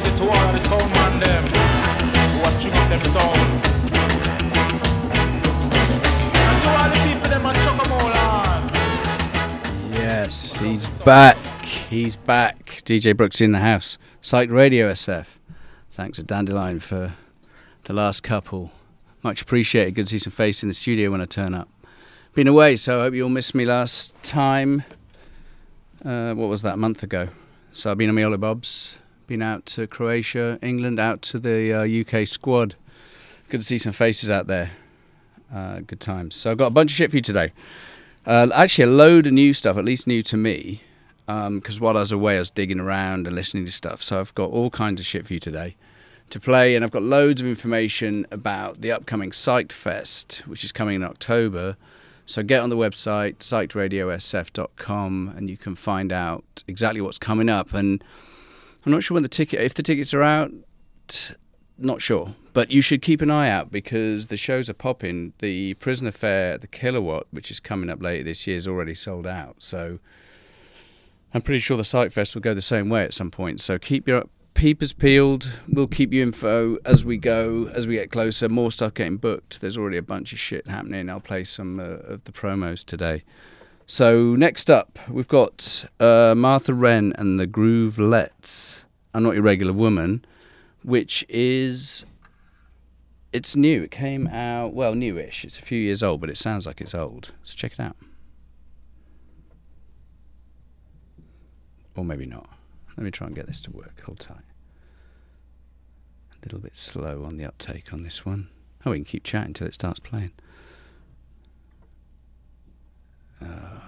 dedicated to all the sound man them who them sound. And to all the people them chuck 'em all on. Yes, he's back. He's back. DJ Brooks in the house. Psych Radio SF. Thanks to Dandelion for the last couple. Much appreciated. Good to see some face in the studio when I turn up. Been away, so I hope you all missed me last time. Uh, what was that, a month ago? So I've been on my Bobs. Been out to Croatia, England, out to the uh, UK squad. Good to see some faces out there. Uh, good times. So I've got a bunch of shit for you today. Uh, actually, a load of new stuff, at least new to me, because while I was away, I was digging around and listening to stuff. So I've got all kinds of shit for you today to play, and I've got loads of information about the upcoming Psyched Fest, which is coming in October. So get on the website, psychedradiosf.com, and you can find out exactly what's coming up. And I'm not sure when the ticket, if the tickets are out, not sure. But you should keep an eye out because the shows are popping. The Prisoner Fair, the Kilowatt, which is coming up later this year, is already sold out. So I'm pretty sure the Psych Fest will go the same way at some point. So keep your peepers peeled. We'll keep you info as we go, as we get closer. More stuff getting booked. There's already a bunch of shit happening. I'll play some uh, of the promos today. So next up, we've got uh, Marta Ren and the Groovelvets. I'm not your regular woman, which is it's new. It came out well, newish. It's a few years old, but it sounds like it's old. So check it out. Or maybe not. Let me try and get this to work. Hold tight. A little bit slow on the uptake on this one. Oh, we can keep chatting until it starts playing. Uh,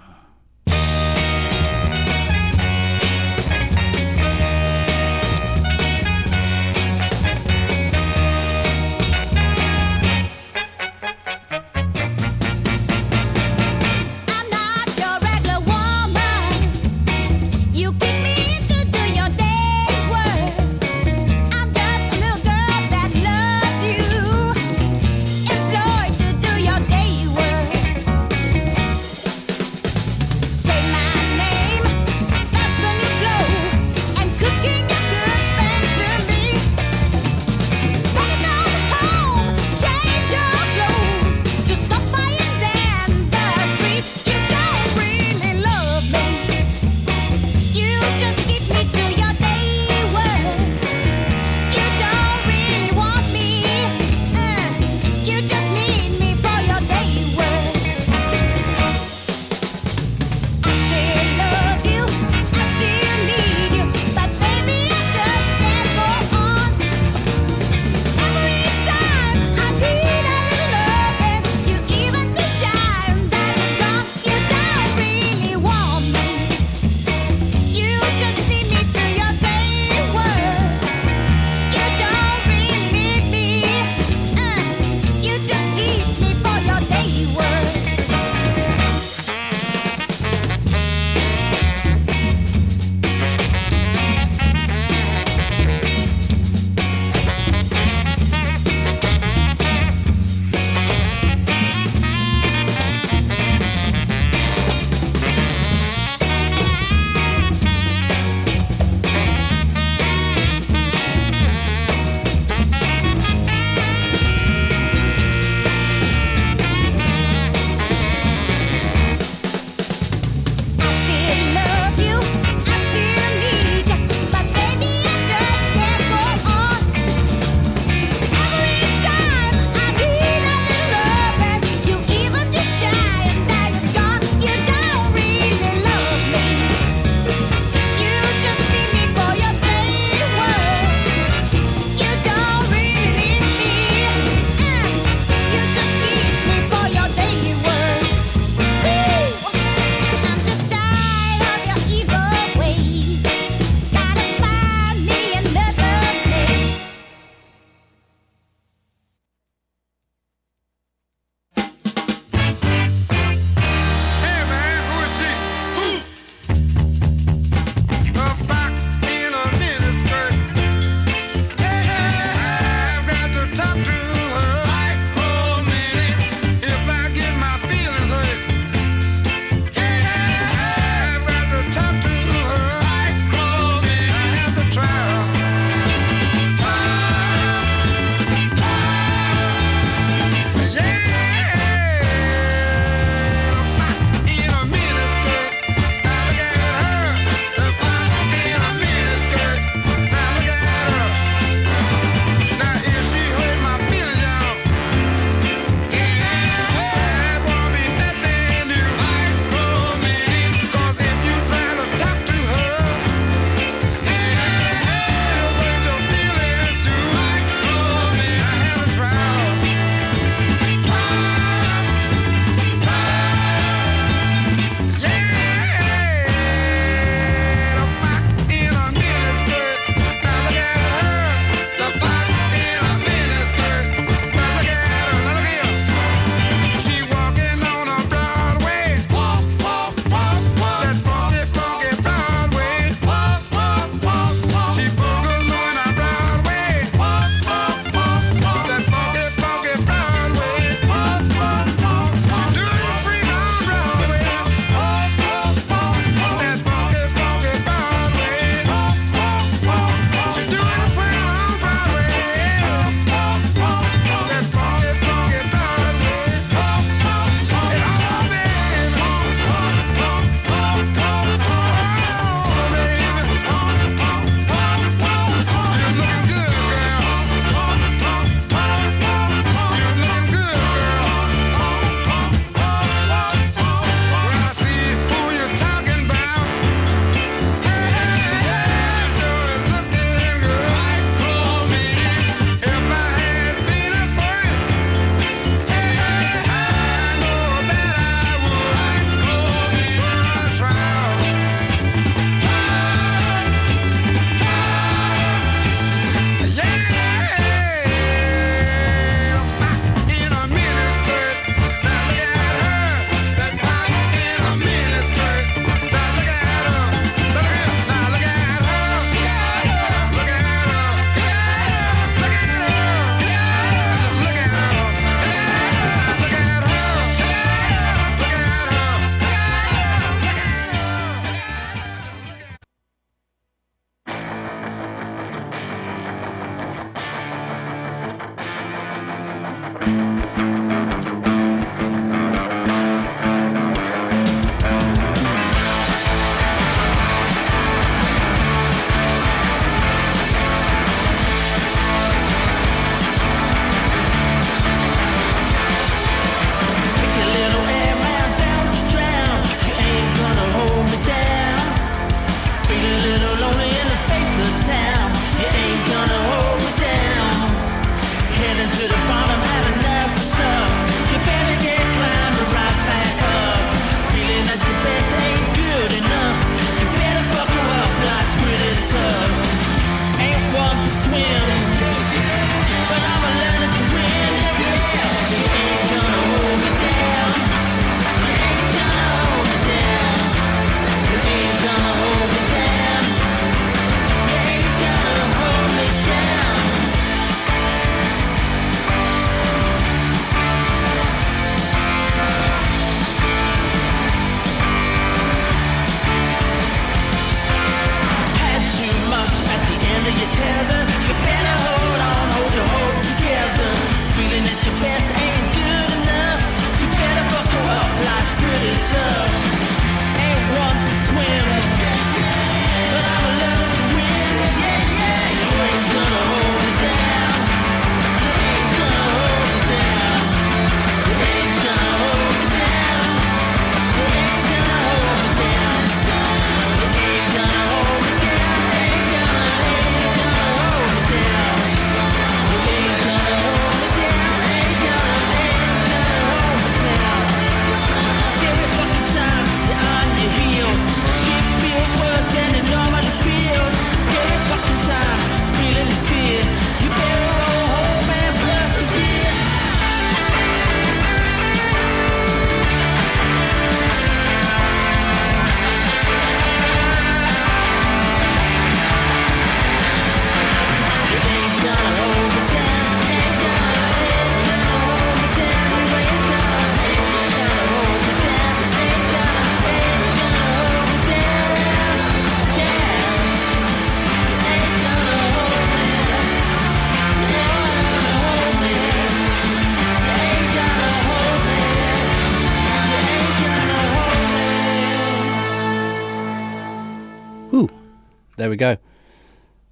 there we go.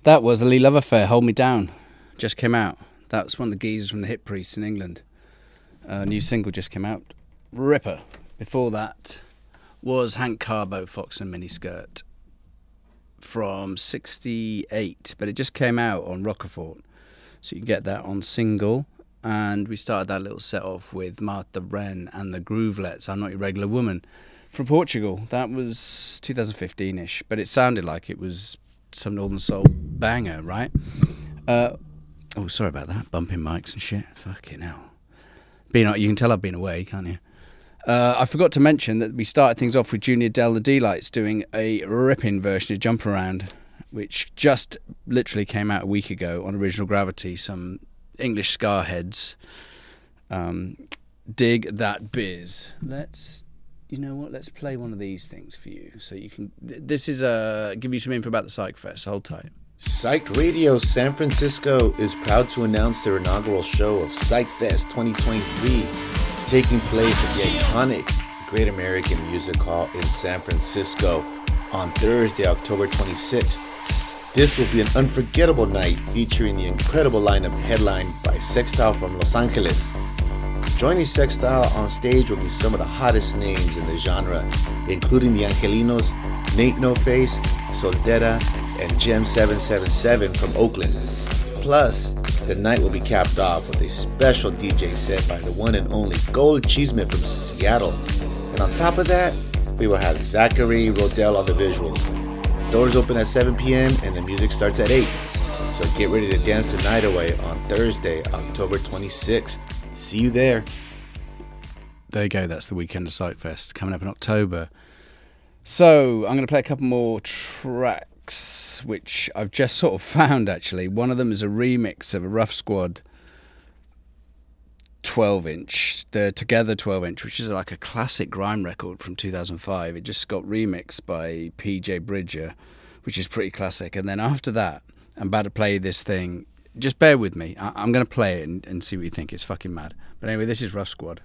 That was the Lee Love Affair, Hold Me Down. Just came out. That's one of the geezers from the Hip Priests in England. A new single just came out. Ripper. Before that was Hank Carbo, Fox and Miniskirt from 68, but it just came out on Rockefort. So you can get that on single. And we started that little set off with Marta Ren and the Groovelvets, I'm Not Your Regular Woman from Portugal. That was 2015 ish, but it sounded like it was some Northern Soul banger, right? Uh, oh, sorry about that. Bumping mics and shit. Fucking hell. Being, you can tell I've been away, can't you? Uh, I forgot to mention that we started things off with Junior Dell the D-Lights doing a ripping version of Jump Around, which just literally came out a week ago on Original Gravity. Some English scarheads um, dig that biz. Let's, you know what? Let's play one of these things for you, so you can. th- This is uh, give you some info about the Psych Fest. Hold tight. Psych Radio San Francisco is proud to announce their inaugural show of Psych Fest 2023, taking place at the iconic Great American Music Hall in San Francisco on Thursday, October 26th. This will be an unforgettable night featuring the incredible lineup headlined by Sextile from Los Angeles. Joining Sextile on stage will be some of the hottest names in the genre, including the Angelinos, Nate No Face, Soldera, and Gem 777 from Oakland. Plus, the night will be capped off with a special DJ set by the one and only Gold Cheeseman from Seattle. And on top of that, we will have Zachary Rodell on the visuals. Doors open at 7 p.m. and the music starts at 8. So get ready to dance the night away on Thursday, October 26th. See you there. There you go. That's the weekend of Psych Fest coming up in October. So I'm going to play a couple more tracks, which I've just sort of found actually. One of them is a remix of a Ruff Sqwad 12 inch, the Together 12 inch, which is like a classic grime record from 2005. It just got remixed by PJ Bridger, which is pretty classic. And then after that, I'm about to play this thing. Just bear with me. I- I'm going to play it and, and see what you think. It's fucking mad. But anyway, this is Ruff Sqwad.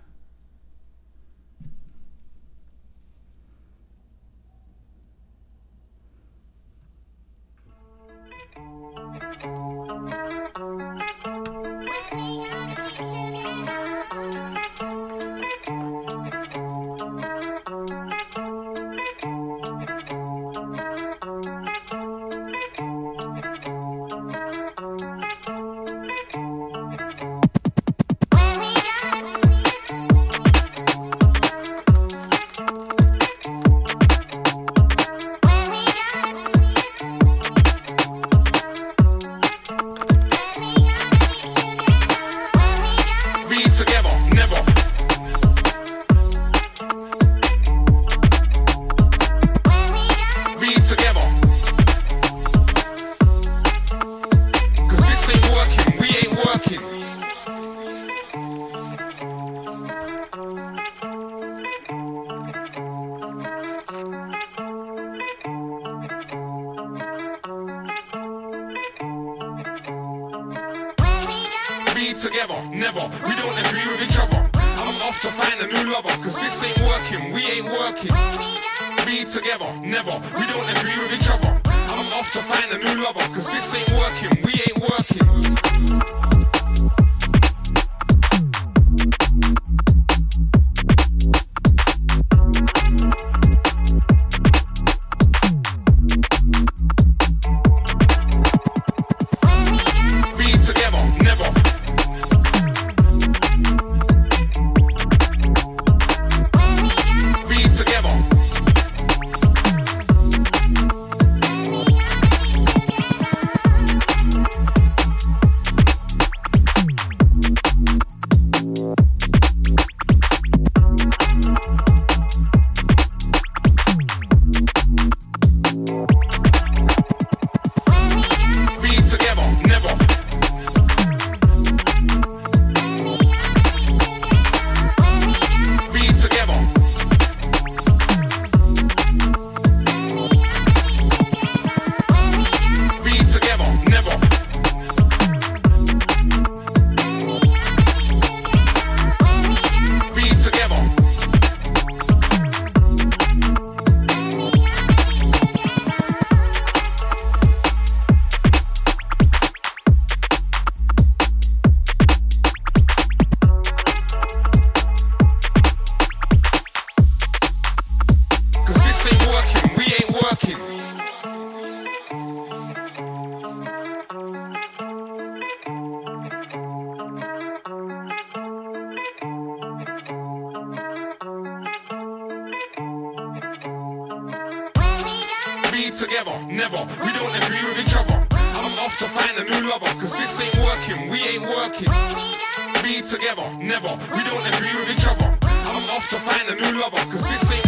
Lover, cause this ain't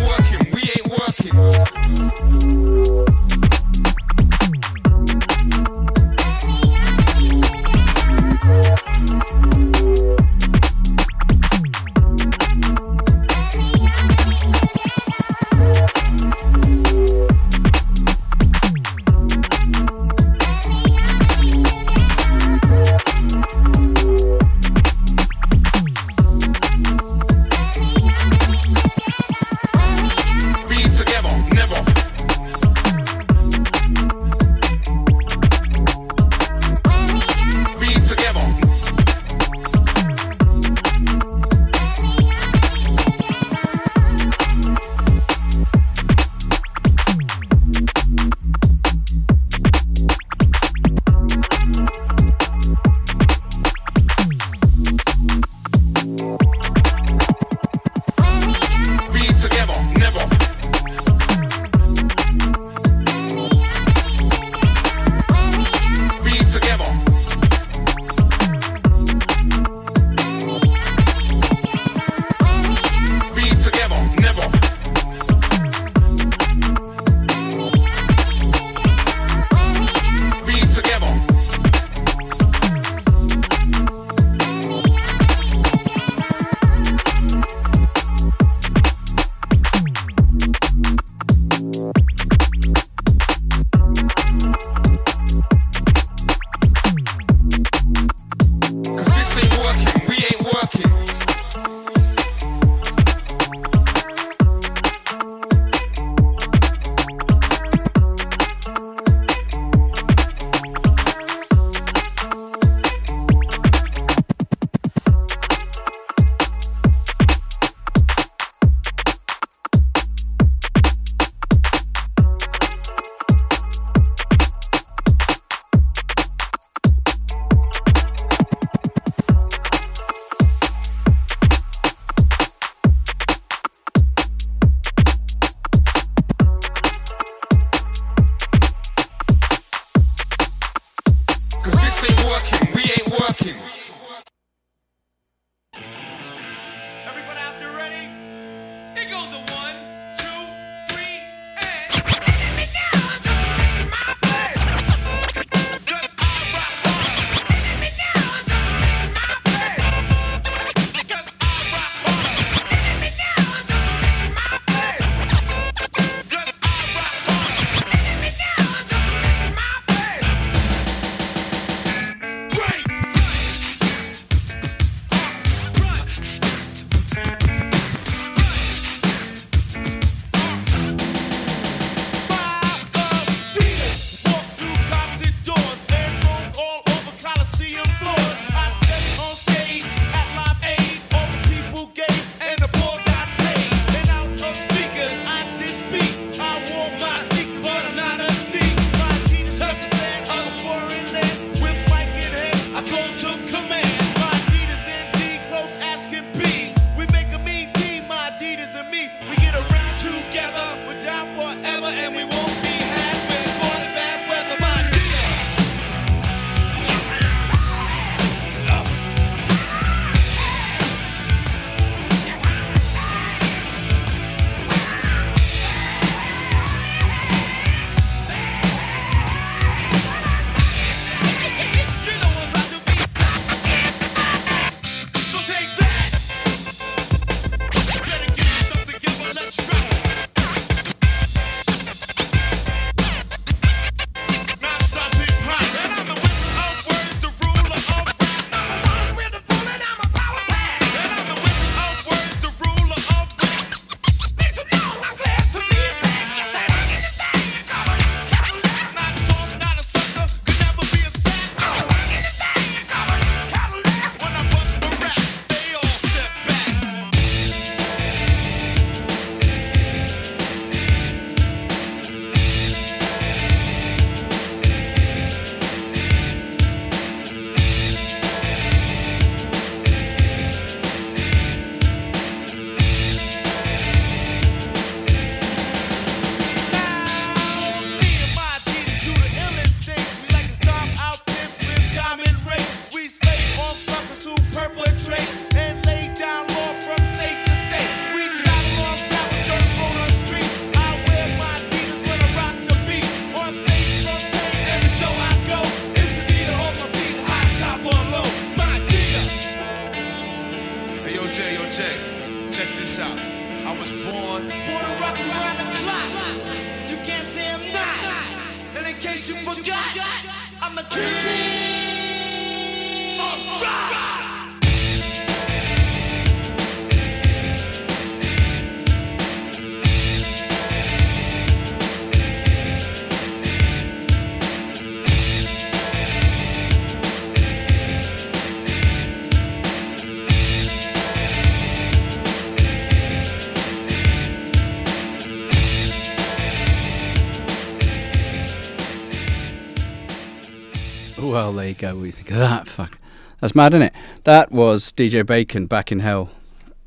you go. What do you think of that? Fuck. That's mad, isn't it? That was DJ Bacon back in hell,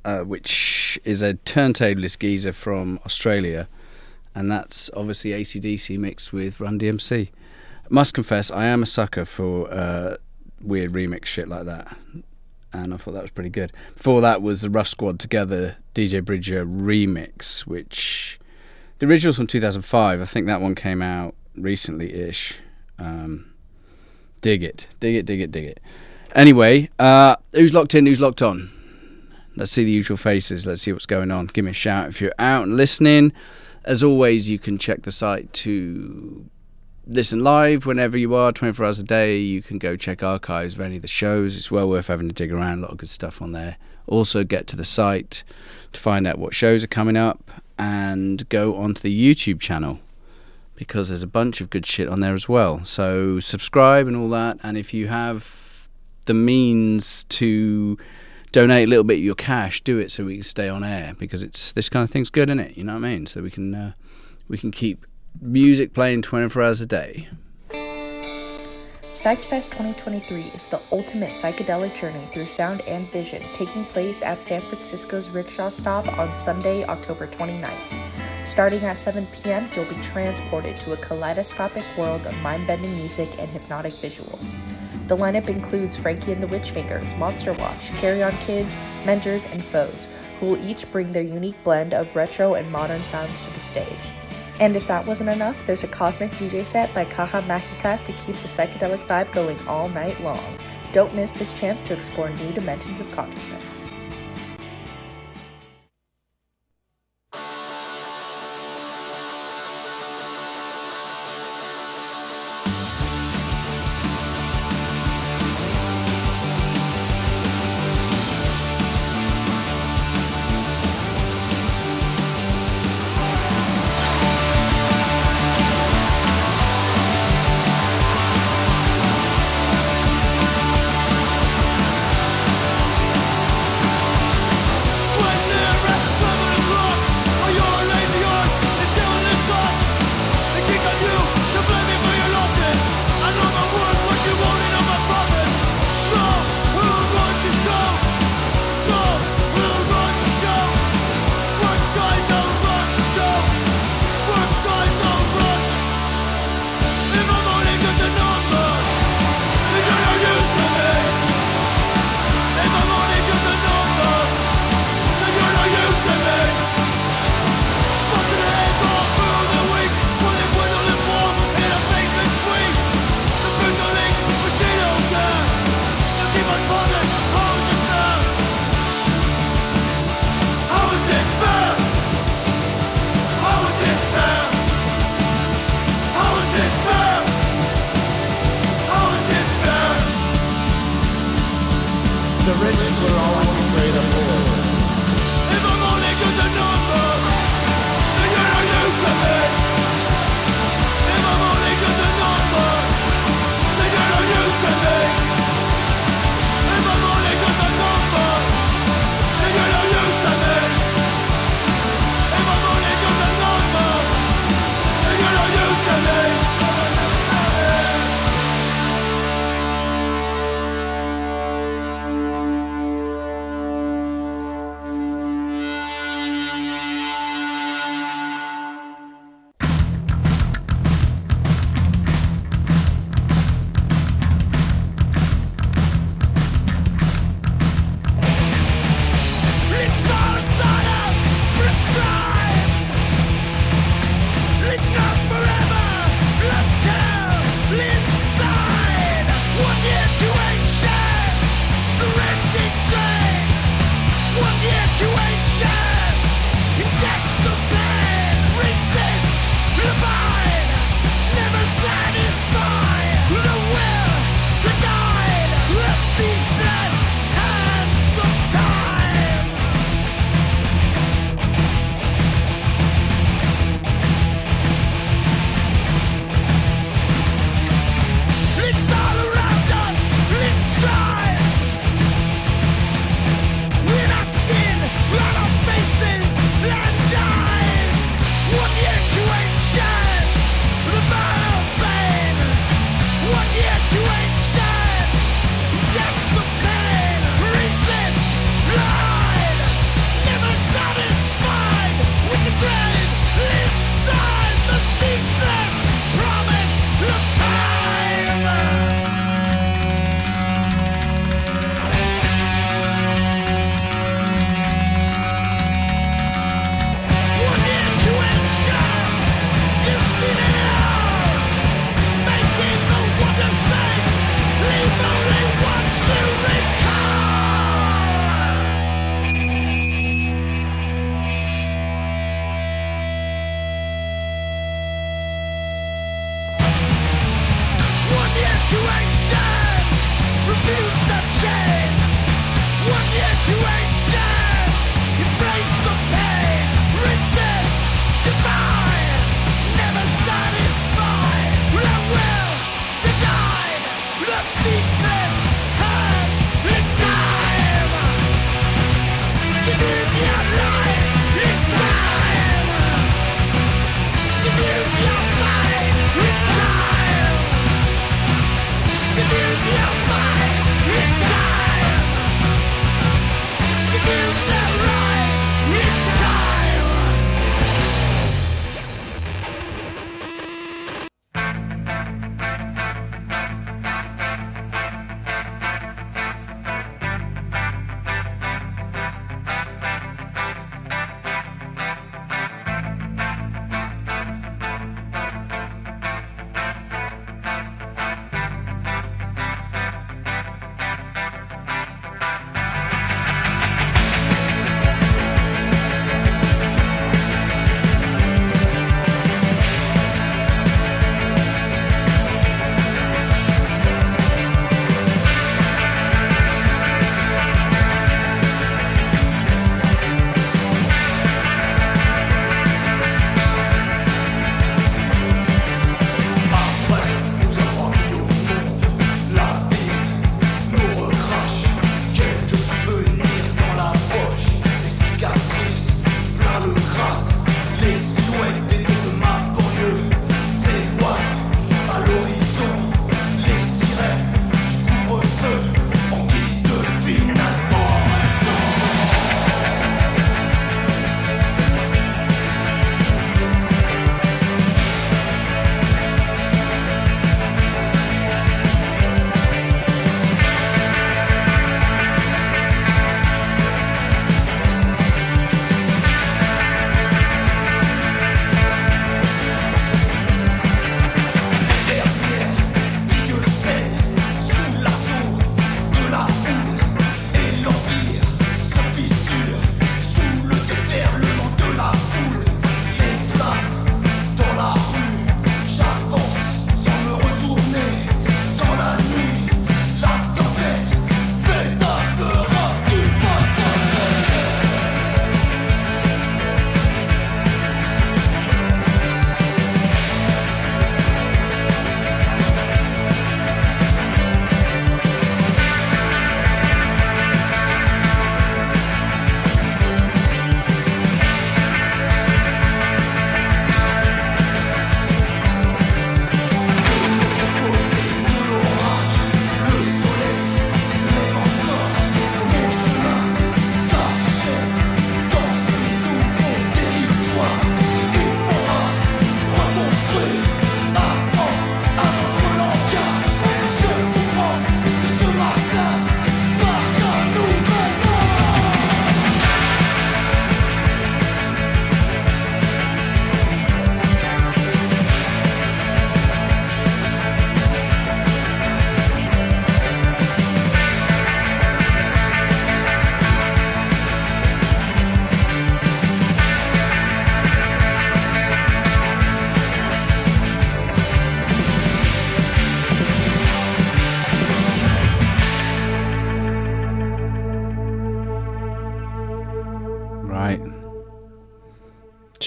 uh, which is a turntablist geezer from Australia. And that's obviously ACDC mixed with Run DMC. Must confess, I am a sucker for uh, weird remix shit like that. And I thought that was pretty good. Before that was the Ruff Sqwad Together DJ Bridger remix, which the original's from 2005. I think that one came out recently ish. Um, Dig it, dig it, dig it, dig it. Anyway, uh, who's locked in? Who's locked on? Let's see the usual faces. Let's see what's going on. Give me a shout if you're out and listening. As always, you can check the site to listen live whenever you are, 24 hours a day. You can go check archives of any of the shows. It's well worth having to dig around. A lot of good stuff on there. Also, get to the site to find out what shows are coming up and go onto the YouTube channel because there's a bunch of good shit on there as well. So subscribe and all that. And if you have the means to donate a little bit of your cash, do it so we can stay on air because it's this kind of thing's good, isn't it? You know what I mean? So we can uh, we can keep music playing 24 hours a day. PsychFest 2023 is the ultimate psychedelic journey through sound and vision, taking place at San Francisco's Rickshaw Stop on Sunday, October 29th. Starting at 7 p.m., you'll be transported to a kaleidoscopic world of mind bending music and hypnotic visuals. The lineup includes Frankie and the Witchfingers, Monster Watch, Carry On Kids, Mentors, and Foes, who will each bring their unique blend of retro and modern sounds to the stage. And if that wasn't enough, there's a cosmic DJ set by Kaha Makika to keep the psychedelic vibe going all night long. Don't miss this chance to explore new dimensions of consciousness.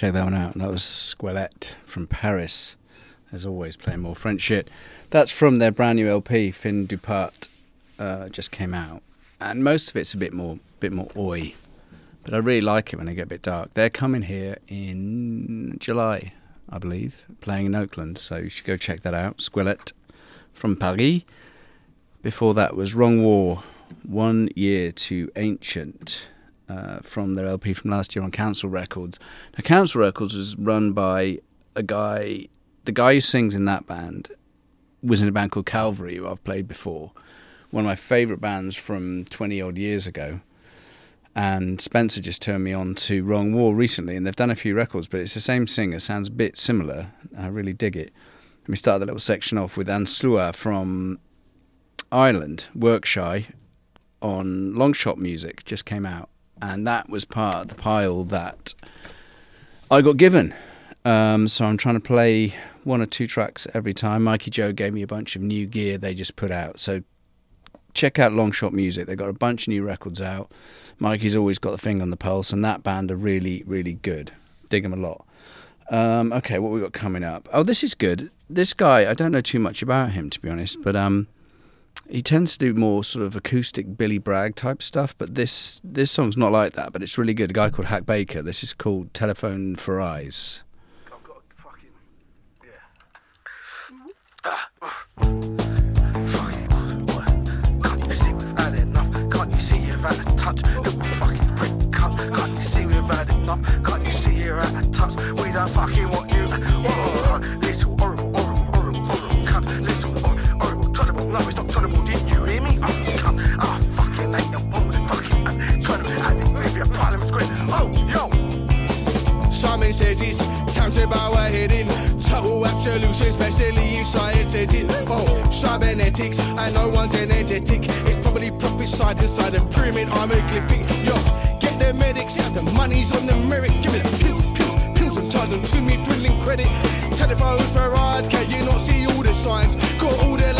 Check that one out. That was Squelette from Paris. As always, playing more French shit. That's from their brand new LP, Fin du Part, uh, just came out. And most of it's a bit more, bit more oi. But I really like it when they get a bit dark. They're coming here in July, I believe, playing in Oakland. So you should go check that out. Squelette from Paris. Before that was Wrong War, One Year to Ancient, uh, from their LP from last year on Council Records. Now, Council Records was run by a guy, the guy who sings in that band was in a band called Calvary, who I've played before. One of my favourite bands from 20 odd years ago. And Spencer just turned me on to Wrong War recently, and they've done a few records, but it's the same singer, sounds a bit similar. I really dig it. Let me start the little section off with Anslua from Ireland, Workshy, on Longshot Music, just came out and that was part of the pile that I got given. Um, so I'm trying to play one or two tracks every time. Mikey Joe gave me a bunch of new gear they just put out. So check out Longshot Music. They've got a bunch of new records out. Mikey's always got the finger on the pulse, and that band are really, really good. Dig them a lot. Um, okay, what we got coming up? Oh, this is good. This guy, I don't know too much about him to be honest, but um, he tends to do more sort of acoustic Billy Bragg type stuff, but this this song's not like that. But it's really good. A guy called Hak Baker. This is called Telephone for Eyes. A fucking Can't you see you're out of touch? We don't fucking Oh, yo! Simon says it's time to bow our head in. Total absolution, especially in science, says it. Oh, cybernetics, I know one's energetic. It's probably prophesied inside a pyramid hieroglyphic. Yo, get the medics out, the money's on the merit. Give me the pills, pills, pills, and charge them to me, dwindling credit. Telephones for rides, can you not see all the signs? Got all the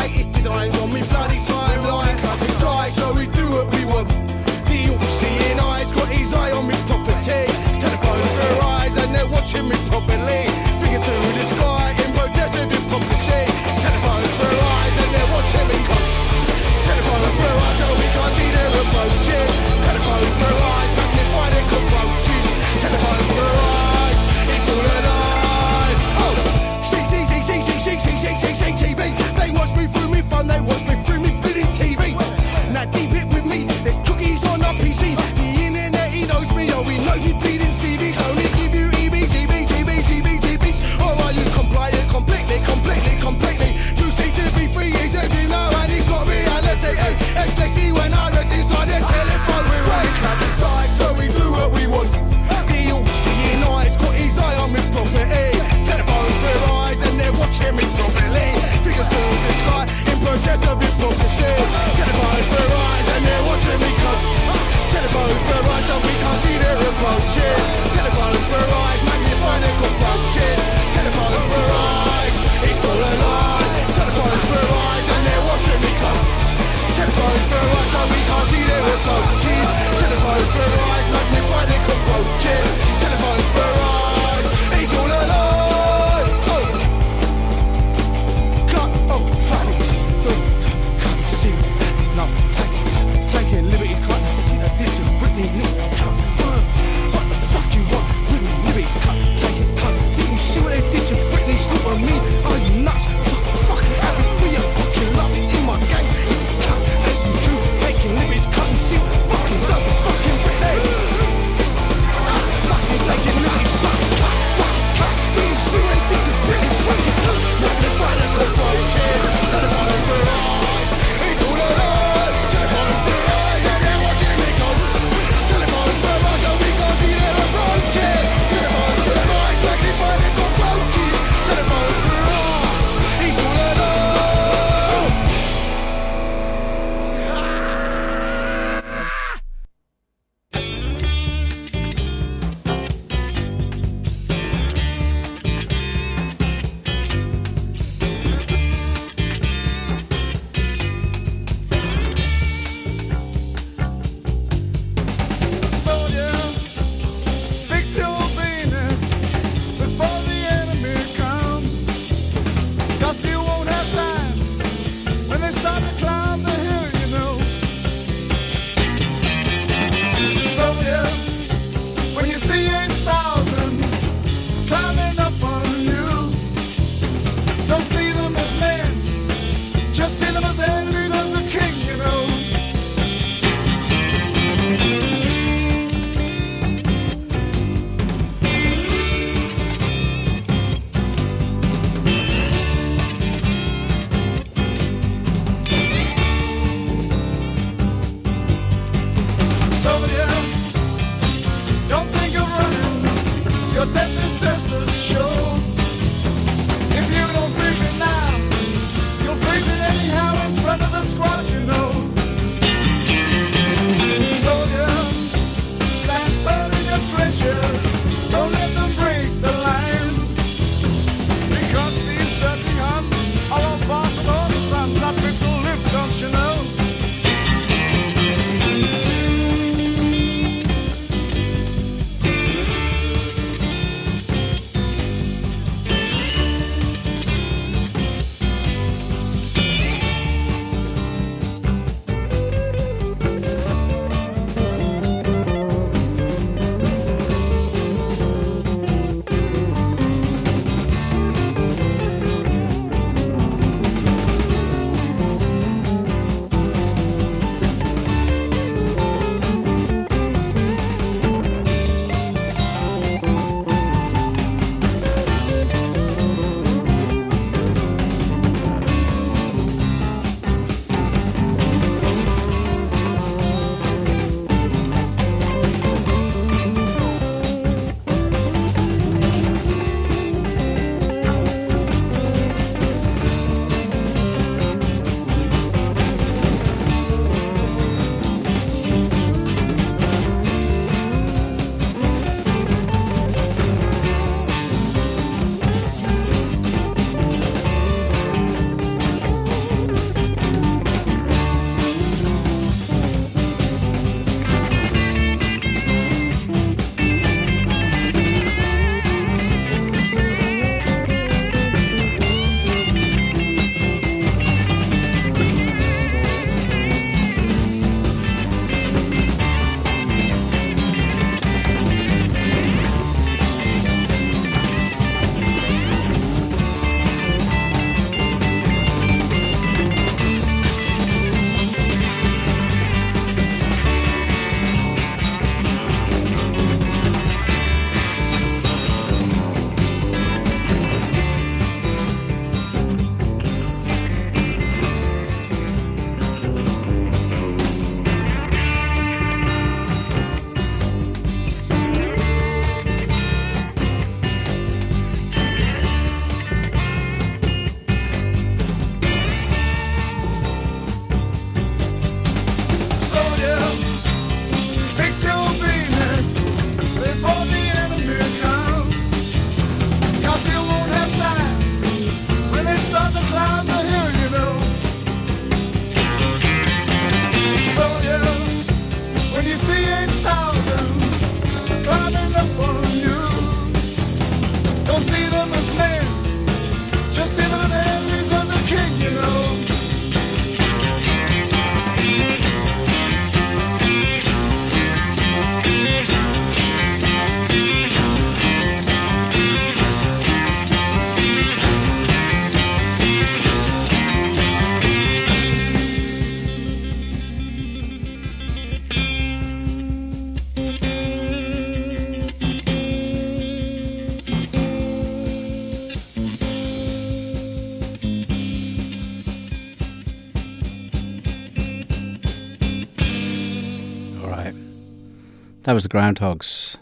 was the Groundhogs.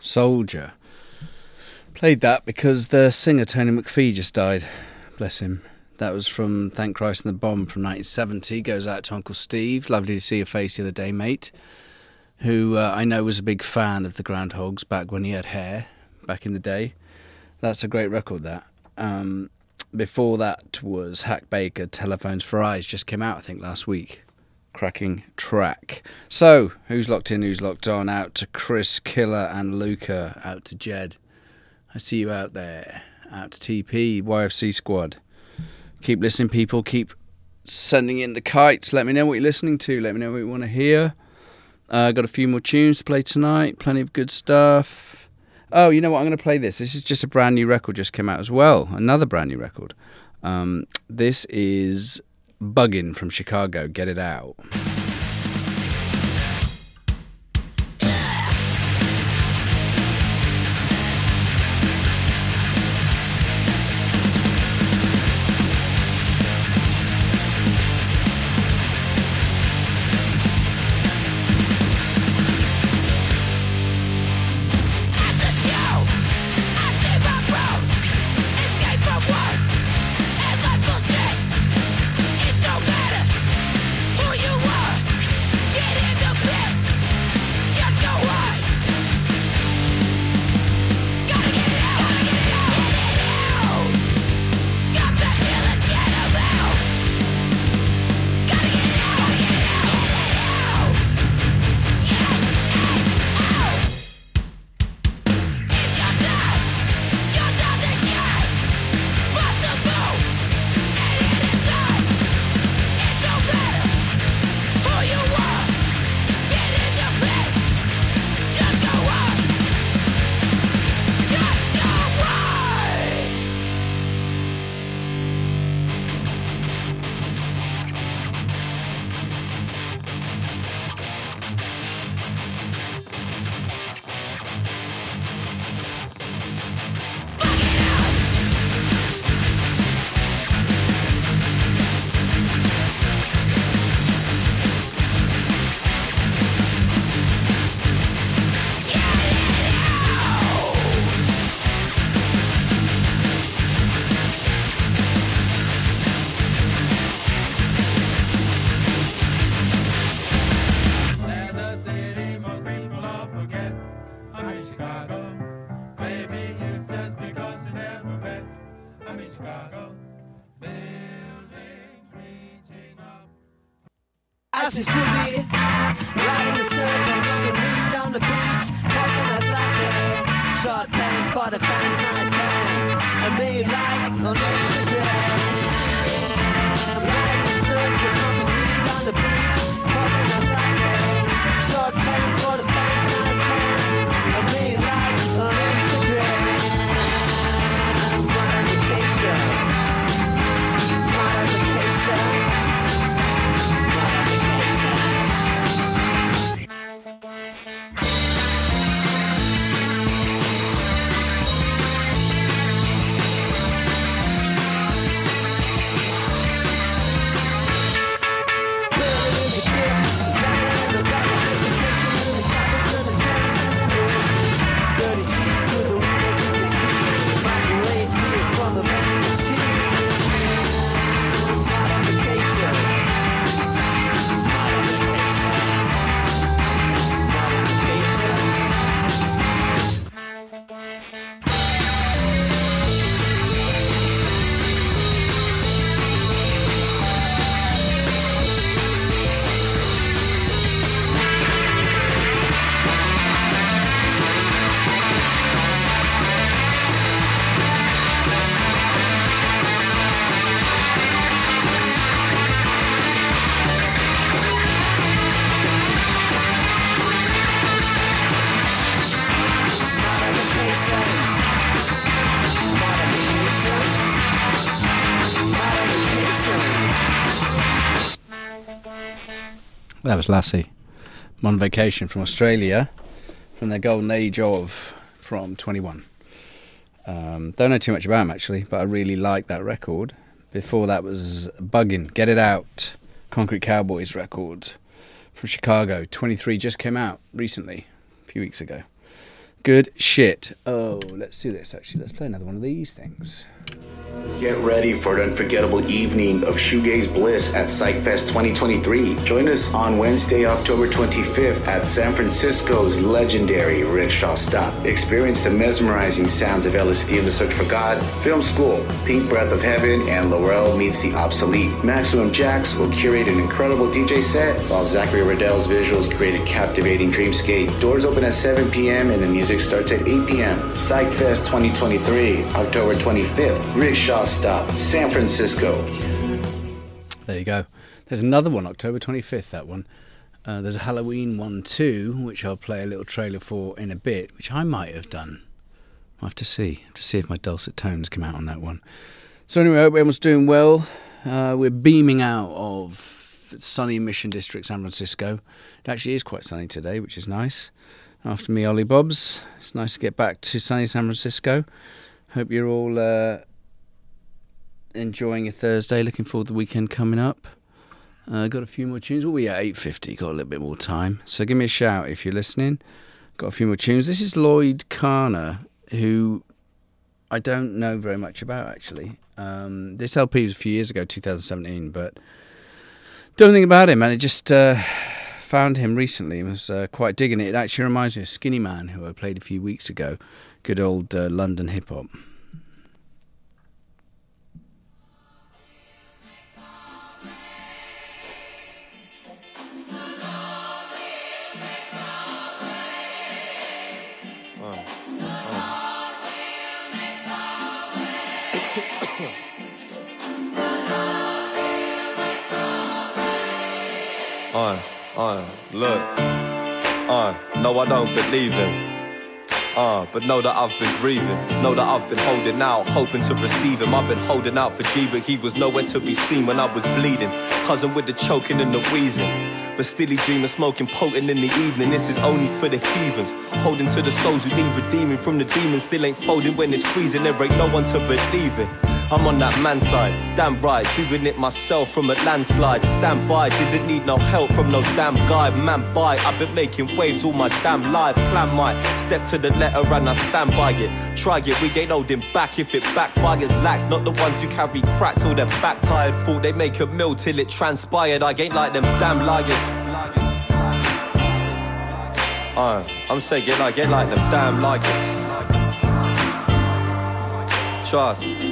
Soldier. Played that because the singer Tony McPhee just died. Bless him. That was from Thank Christ for the Bomb from 1970. Goes out to Uncle Steve. Lovely to see your face the other day, mate. Who uh, I know was a big fan of the Groundhogs back when he had hair, back in the day. That's a great record, that. Um, before that was Hak Baker, Telephones for Eyes, just came out, I think, last week. Cracking track. So, who's locked in, who's locked on? Out to Chris, Killer, and Luca. Out to Jed. I see you out there. Out to TP, YFC Squad. Keep listening, people. Keep sending in the kites. Let me know what you're listening to. Let me know what you want to hear. Uh, got a few more tunes to play tonight. Plenty of good stuff. Oh, you know what? I'm going to play this. This is just a brand new record, just came out as well. Another brand new record. Um, this is Buggin' from Chicago. Get it out. That was Lassie. I'm on vacation from Australia, from their golden age of from 21. Um, don't know too much about him actually, but I really like that record. Before that was Buggin', Get It Out, Concrete Cowboys record from Chicago. 23 just came out recently, a few weeks ago. Good shit. Oh, let's do this actually. Let's play another one of these things. Get ready for an unforgettable evening of shoegaze bliss at Psych Fest 2023. Join us on Wednesday, October 25th at San Francisco's legendary Rickshaw Stop. Experience the mesmerizing sounds of LSD and the Search for God, Film School, Pink Breath of Heaven, and Laurel meets the obsolete. Maximum Jax will curate an incredible DJ set, while Zachary Riddell's visuals create a captivating dreamscape. Doors open at 7 p.m. and the music starts at 8 p.m. Psych Fest 2023, October 25th, Rickshaw Stop, San Francisco. There you go. There's another one, October 25th, that one. Uh, there's a Halloween one too, which I'll play a little trailer for in a bit, which I might have done. I'll have to see. to see if my dulcet tones come out on that one. So anyway, I hope everyone's doing well. Uh, we're beaming out of sunny Mission District, San Francisco. It actually is quite sunny today, which is nice. After me, Ollie Bobs. It's nice to get back to sunny San Francisco. Hope you're all uh, enjoying your Thursday. Looking forward to the weekend coming up. Uh, got a few more tunes. Well, we at eight fifty. Got a little bit more time. So give me a shout if you're listening. Got a few more tunes. This is Loyle Carner, who I don't know very much about actually. Um, this LP was a few years ago, 2017, but don't think about him. And I just uh, found him recently and was uh, quite digging it. It actually reminds me of Skinnyman, who I played a few weeks ago. Good old uh, London hip hop. Uh, uh, look. Uh, no, I don't believe him. Uh, but know that I've been grieving. Know that I've been holding out, hoping to receive him. I've been holding out for G, but he was nowhere to be seen when I was bleeding. Cousin with the choking and the wheezing. But still he dreaming, smoking potent in the evening. This is only for the heathens. Holding to the souls who need redeeming from the demons. Still ain't folding when it's freezing. There ain't no one to believe in. I'm on that man side, damn right, doing it myself from a landslide. Stand by, didn't need no help from no damn guy. Man, by, I've been making waves all my damn life. Plan my step to the letter and I stand by it. Try it, we ain't holding back if it backfires. Lax, not the ones who carry crack till they're back tired. Thought they make a mill till it transpired. I ain't like them damn liars. Uh, I'm saying I get like them damn liars.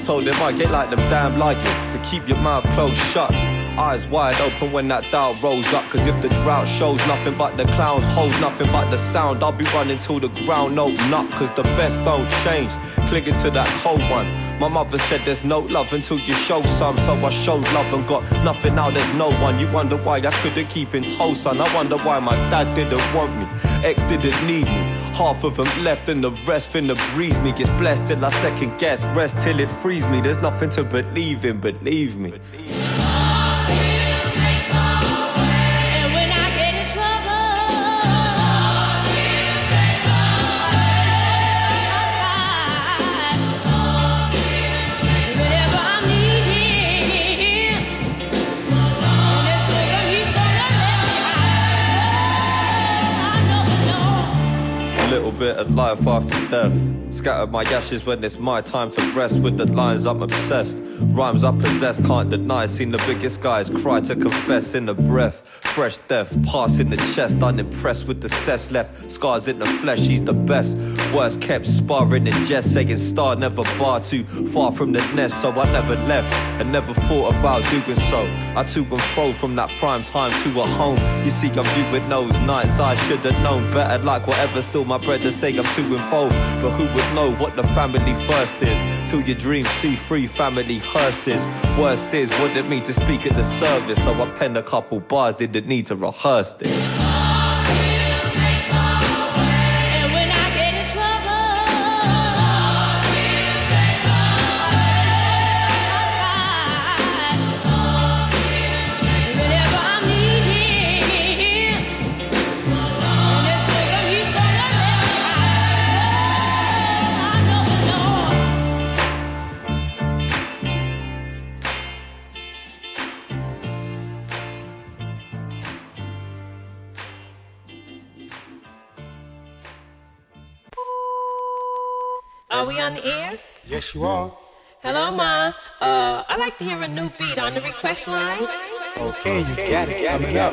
Told them I get like them damn liars. So keep your mouth closed shut. Eyes wide open when that doubt rolls up. Cause if the drought shows nothing but the clowns, hold nothing but the sound, I'll be running till the ground open up. Cause the best don't change. Clinging to that cold one. My mother said there's no love until you show some. So I showed love and got nothing now, there's no one. You wonder why I couldn't keep in tow, son. I wonder why my dad didn't want me. Ex didn't need me. Half of them left and the rest finna breeze me. Gets blessed till I second guess. Rest till it frees me. There's nothing to believe in, believe me. And let me A little bit of life after death. Scatter my ashes when it's my time to rest. With the lines I'm obsessed. Rhymes I possess, can't deny. Seen the biggest guys cry to confess in a breath. Fresh death, pass in the chest. Unimpressed with the cess left. Scars in the flesh, he's the best. Worst kept sparring in jest. Saying star never bar too far from the nest. So I never left and never thought about doing so. I to and fro from that prime time to a home. You see, I'm viewing those nights. I should have known better. Like whatever, still my brothers say I'm too involved. But who would know what the family first is? Till your dreams see free family hearses. Worst is, what it mean to speak at the service. So I penned a couple bars, didn't need to rehearse this. On the air? Yes, you are. Hello, Ma. Uh, I'd like to hear a new beat on the request line. Okay, you got it. Coming up.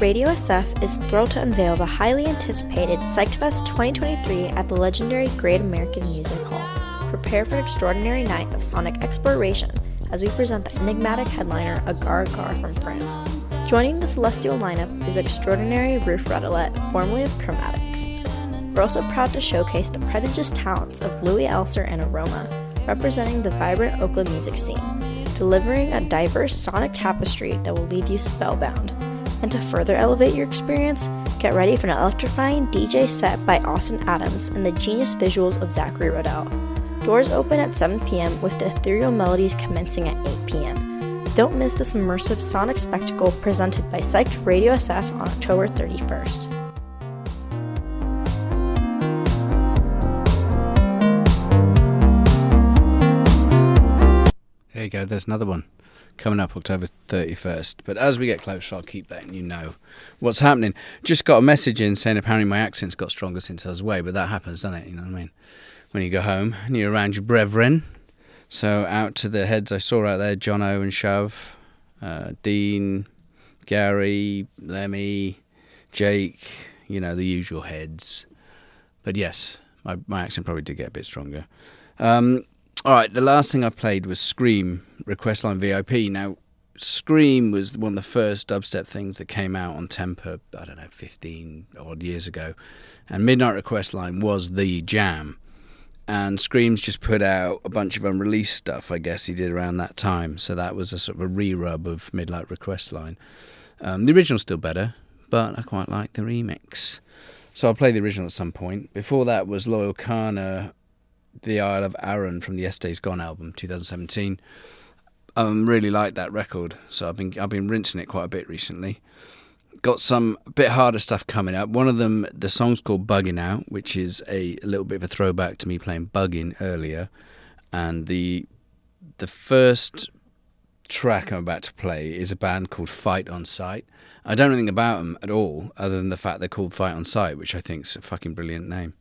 Radio SF is thrilled to unveil the highly anticipated Psyched Fest 2023 at the legendary Great American Music Hall. Prepare for an extraordinary night of sonic exploration as we present the enigmatic headliner Agar Agar from France. Joining the celestial lineup is extraordinary Ruth Radelet, formerly of Chromatics. We're also proud to showcase the prodigious talents of Louis Elser and Aroma, representing the vibrant Oakland music scene, delivering a diverse sonic tapestry that will leave you spellbound. And to further elevate your experience, get ready for an electrifying DJ set by Austin Adams and the genius visuals of Zachary Rodell. Doors open at 7 p.m. with the ethereal melodies commencing at 8 p.m. Don't miss this immersive sonic spectacle presented by Psyched Radio SF on October 31st. There you go. There's another one coming up October 31st. But as we get closer, I'll keep letting you know what's happening. Just got a message in saying apparently my accent's got stronger since I was away, but that happens, doesn't it? You know what I mean? When you go home and you're around your brethren. So out to the heads I saw out there Jono and Shove, uh, Dean, Gary, Lemmy, Jake, you know, the usual heads. But yes, my, my accent probably did get a bit stronger. Um, all right, the last thing I played was Skream Request Line VIP. Now, Skream was one of the first dubstep things that came out on Tempa, I don't know, 15 odd years ago. And Midnight Request Line was the jam. And Skream's just put out a bunch of unreleased stuff, I guess he did around that time. So that was a sort of a re rub of Midnight Request Line. Um, the original's still better, but I quite like the remix. So I'll play the original at some point. Before that was Loyle Carner The Isle of Arran from the Yesterday's Gone album, 2017. I um, really like that record, so I've been I've been rinsing it quite a bit recently. Got some bit harder stuff coming up. One of them, the song's called "Bugging Out," which is a, a little bit of a throwback to me playing "Bugging" earlier, and the the first track I'm about to play is a band called Fight on Sight. I don't know anything about them at all, other than the fact they're called Fight on Sight, which I think is a fucking brilliant name.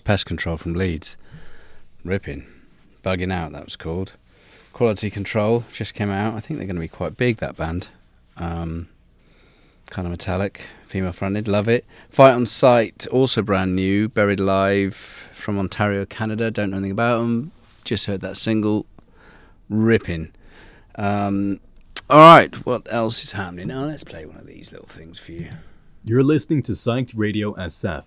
Pest Control from Leeds. Ripping. Bugging Out, that was called. Quality Control just came out. I think they're going to be quite big, that band. Um, kind of metallic, female fronted, love it. Fight on Sight, also brand new. Buried Alive from Ontario, Canada. Don't know anything about them. Just heard that single. Ripping. Um, all right, what else is happening? Now let's play one of these little things for you. You're listening to Psyched Radio SF,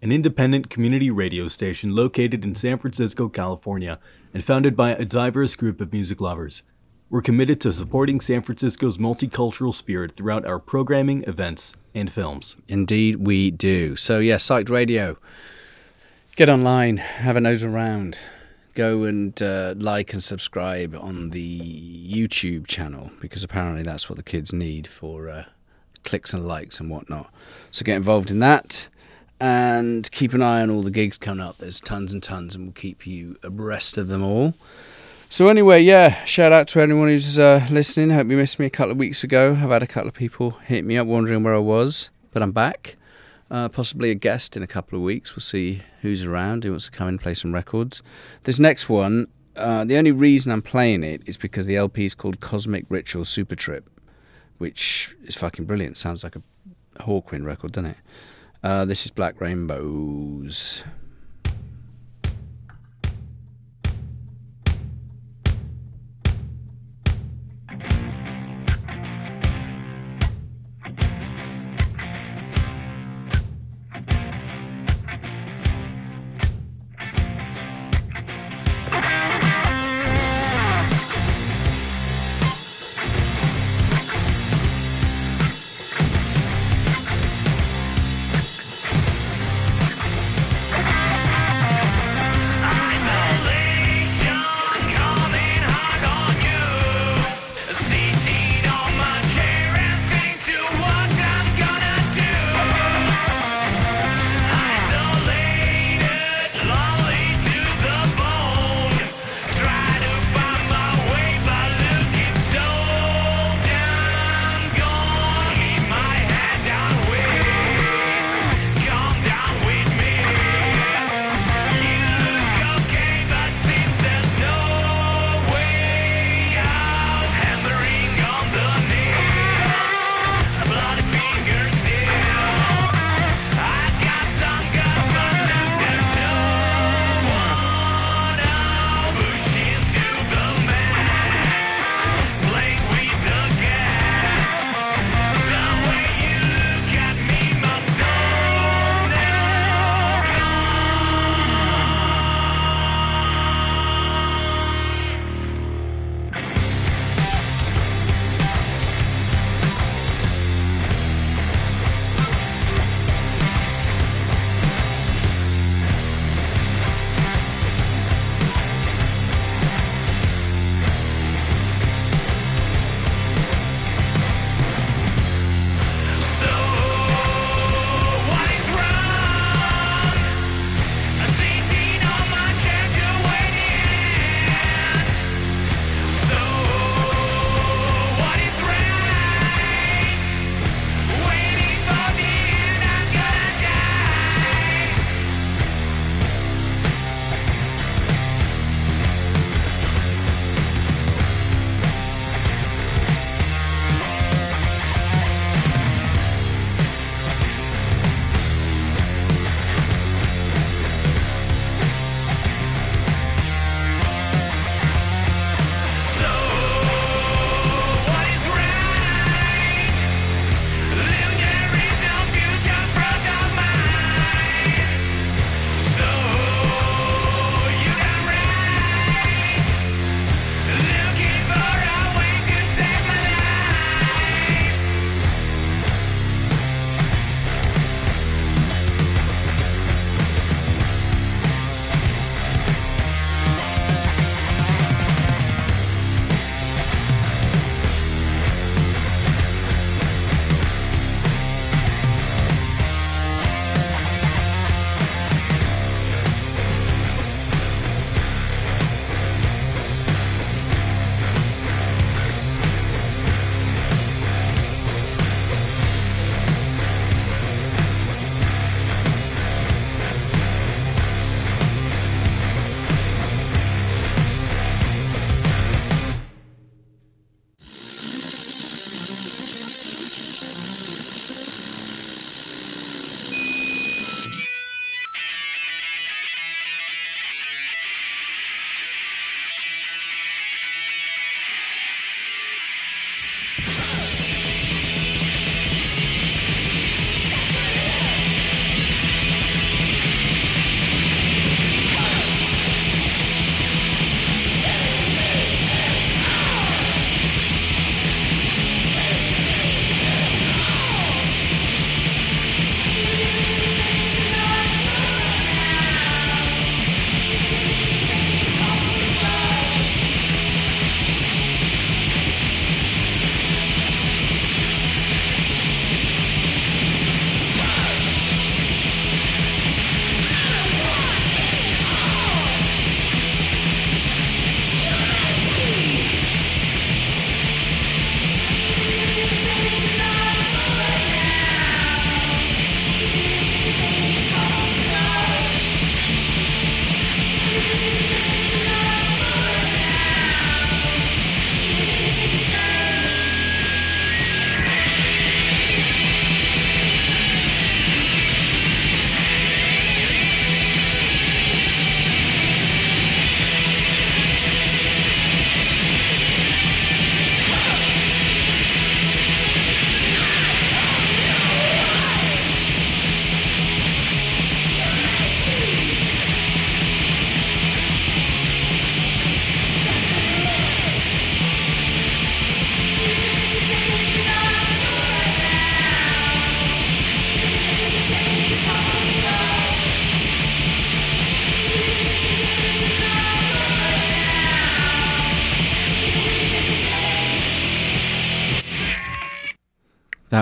an independent community radio station located in San Francisco, California, and founded by a diverse group of music lovers. We're committed to supporting San Francisco's multicultural spirit throughout our programming, events, and films. Indeed, we do. So, yeah, Psyched Radio. Get online, have a nose around. Go and uh, like and subscribe on the YouTube channel because apparently that's what the kids need for uh, clicks and likes and whatnot. So, get involved in that and keep an eye on all the gigs coming up. There's tons and tons, and we'll keep you abreast of them all. So anyway, yeah, shout out to anyone who's uh, listening. Hope you missed me a couple of weeks ago. I've had a couple of people hit me up wondering where I was, but I'm back. Uh, possibly a guest in a couple of weeks. We'll see who's around, who wants to come in and play some records. This next one, uh, the only reason I'm playing it is because the LP is called Cosmic Ritual Super Trip, which is fucking brilliant. Sounds like a Hawkwind record, doesn't it? Uh, this is Black Rainbows.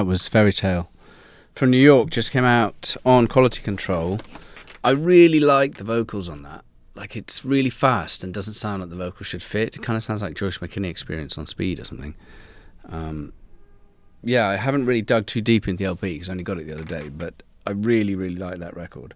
That was Fairy Tale from New York. Just came out on Quality Control. I really like the vocals on that. Like it's really fast and doesn't sound like the vocal should fit. It kind of sounds like Josh McKinney experience on speed or something. Um, yeah, I haven't really dug too deep into the LP because I only got it the other day, but I really, really like that record.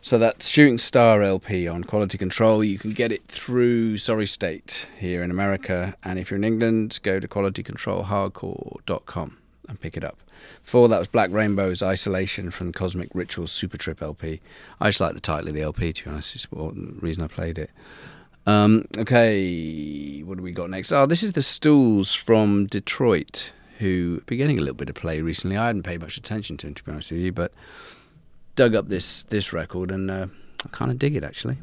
So that's Shooting Star LP on Quality Control. You can get it through Sorry State here in America, and if you're in England, go to qualitycontrolhardcore.com and pick it up. Before that was Black Rainbow's Isolation from Cosmic Rituals Super Trip LP. I just like the title of the LP, to be honest. It's the reason I played it. Um, okay, what do we got next? Oh, this is the Stools from Detroit, who been getting a little bit of play recently. I hadn't paid much attention to them, to be honest with you, but dug up this this record and uh, I kind of dig it actually.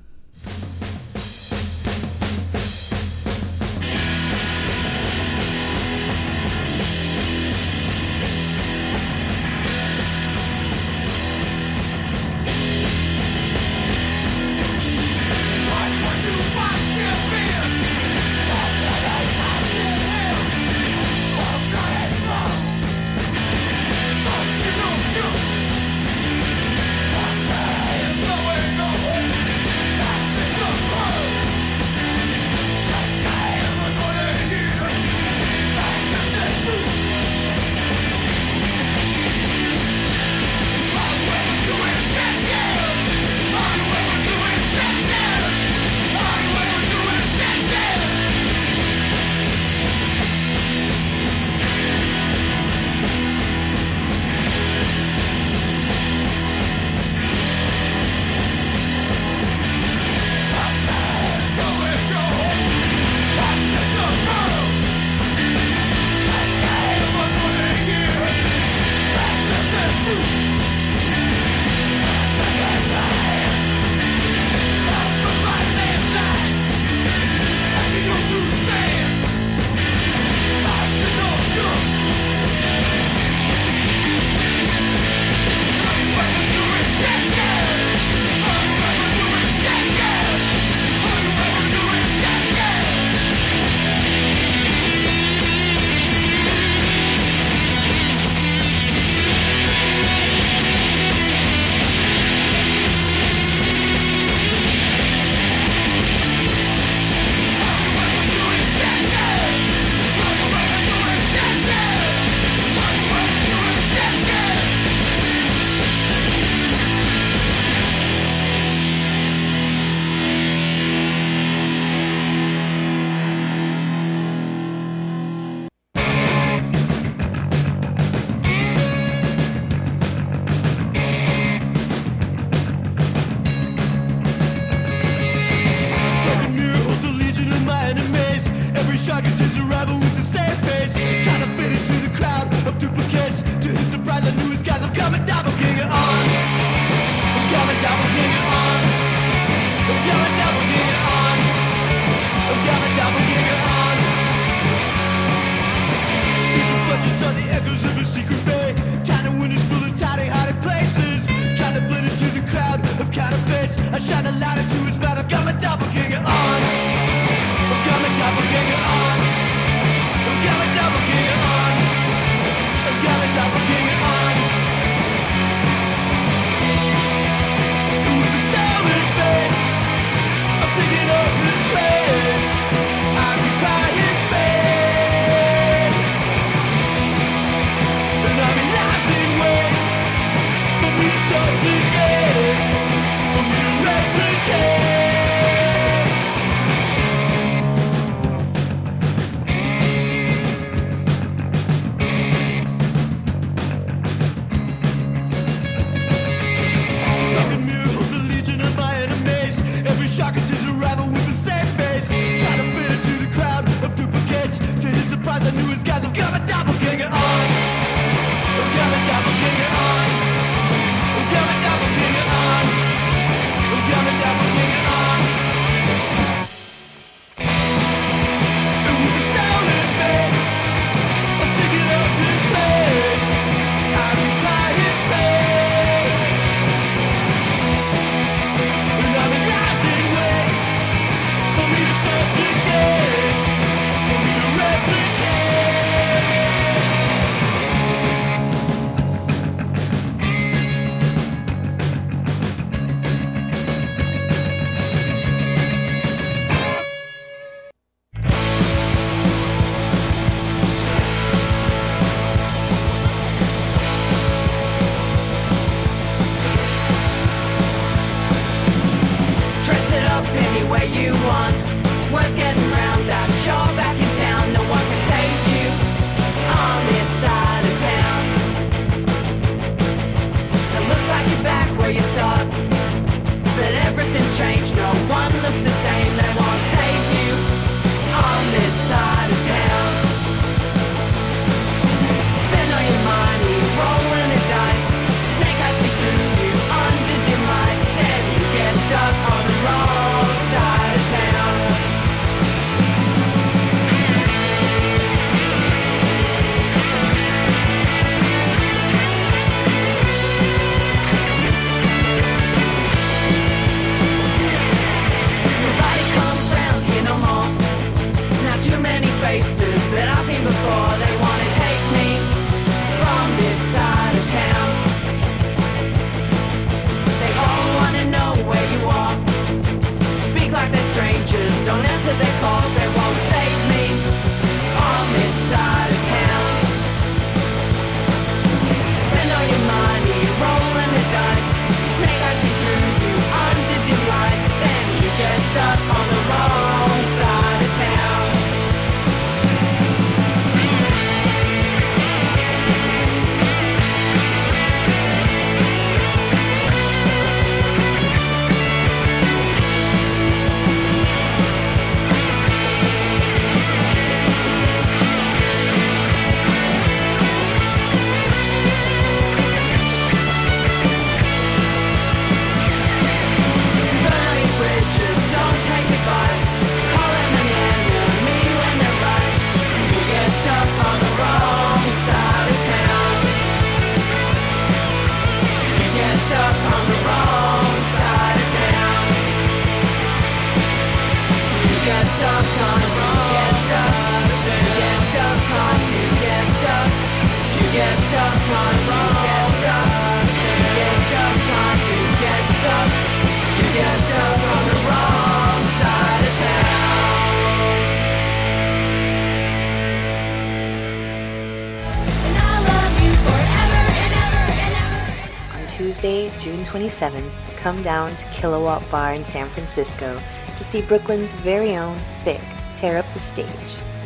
come down to Kilowatt Bar in San Francisco to see Brooklyn's very own Thick tear up the stage.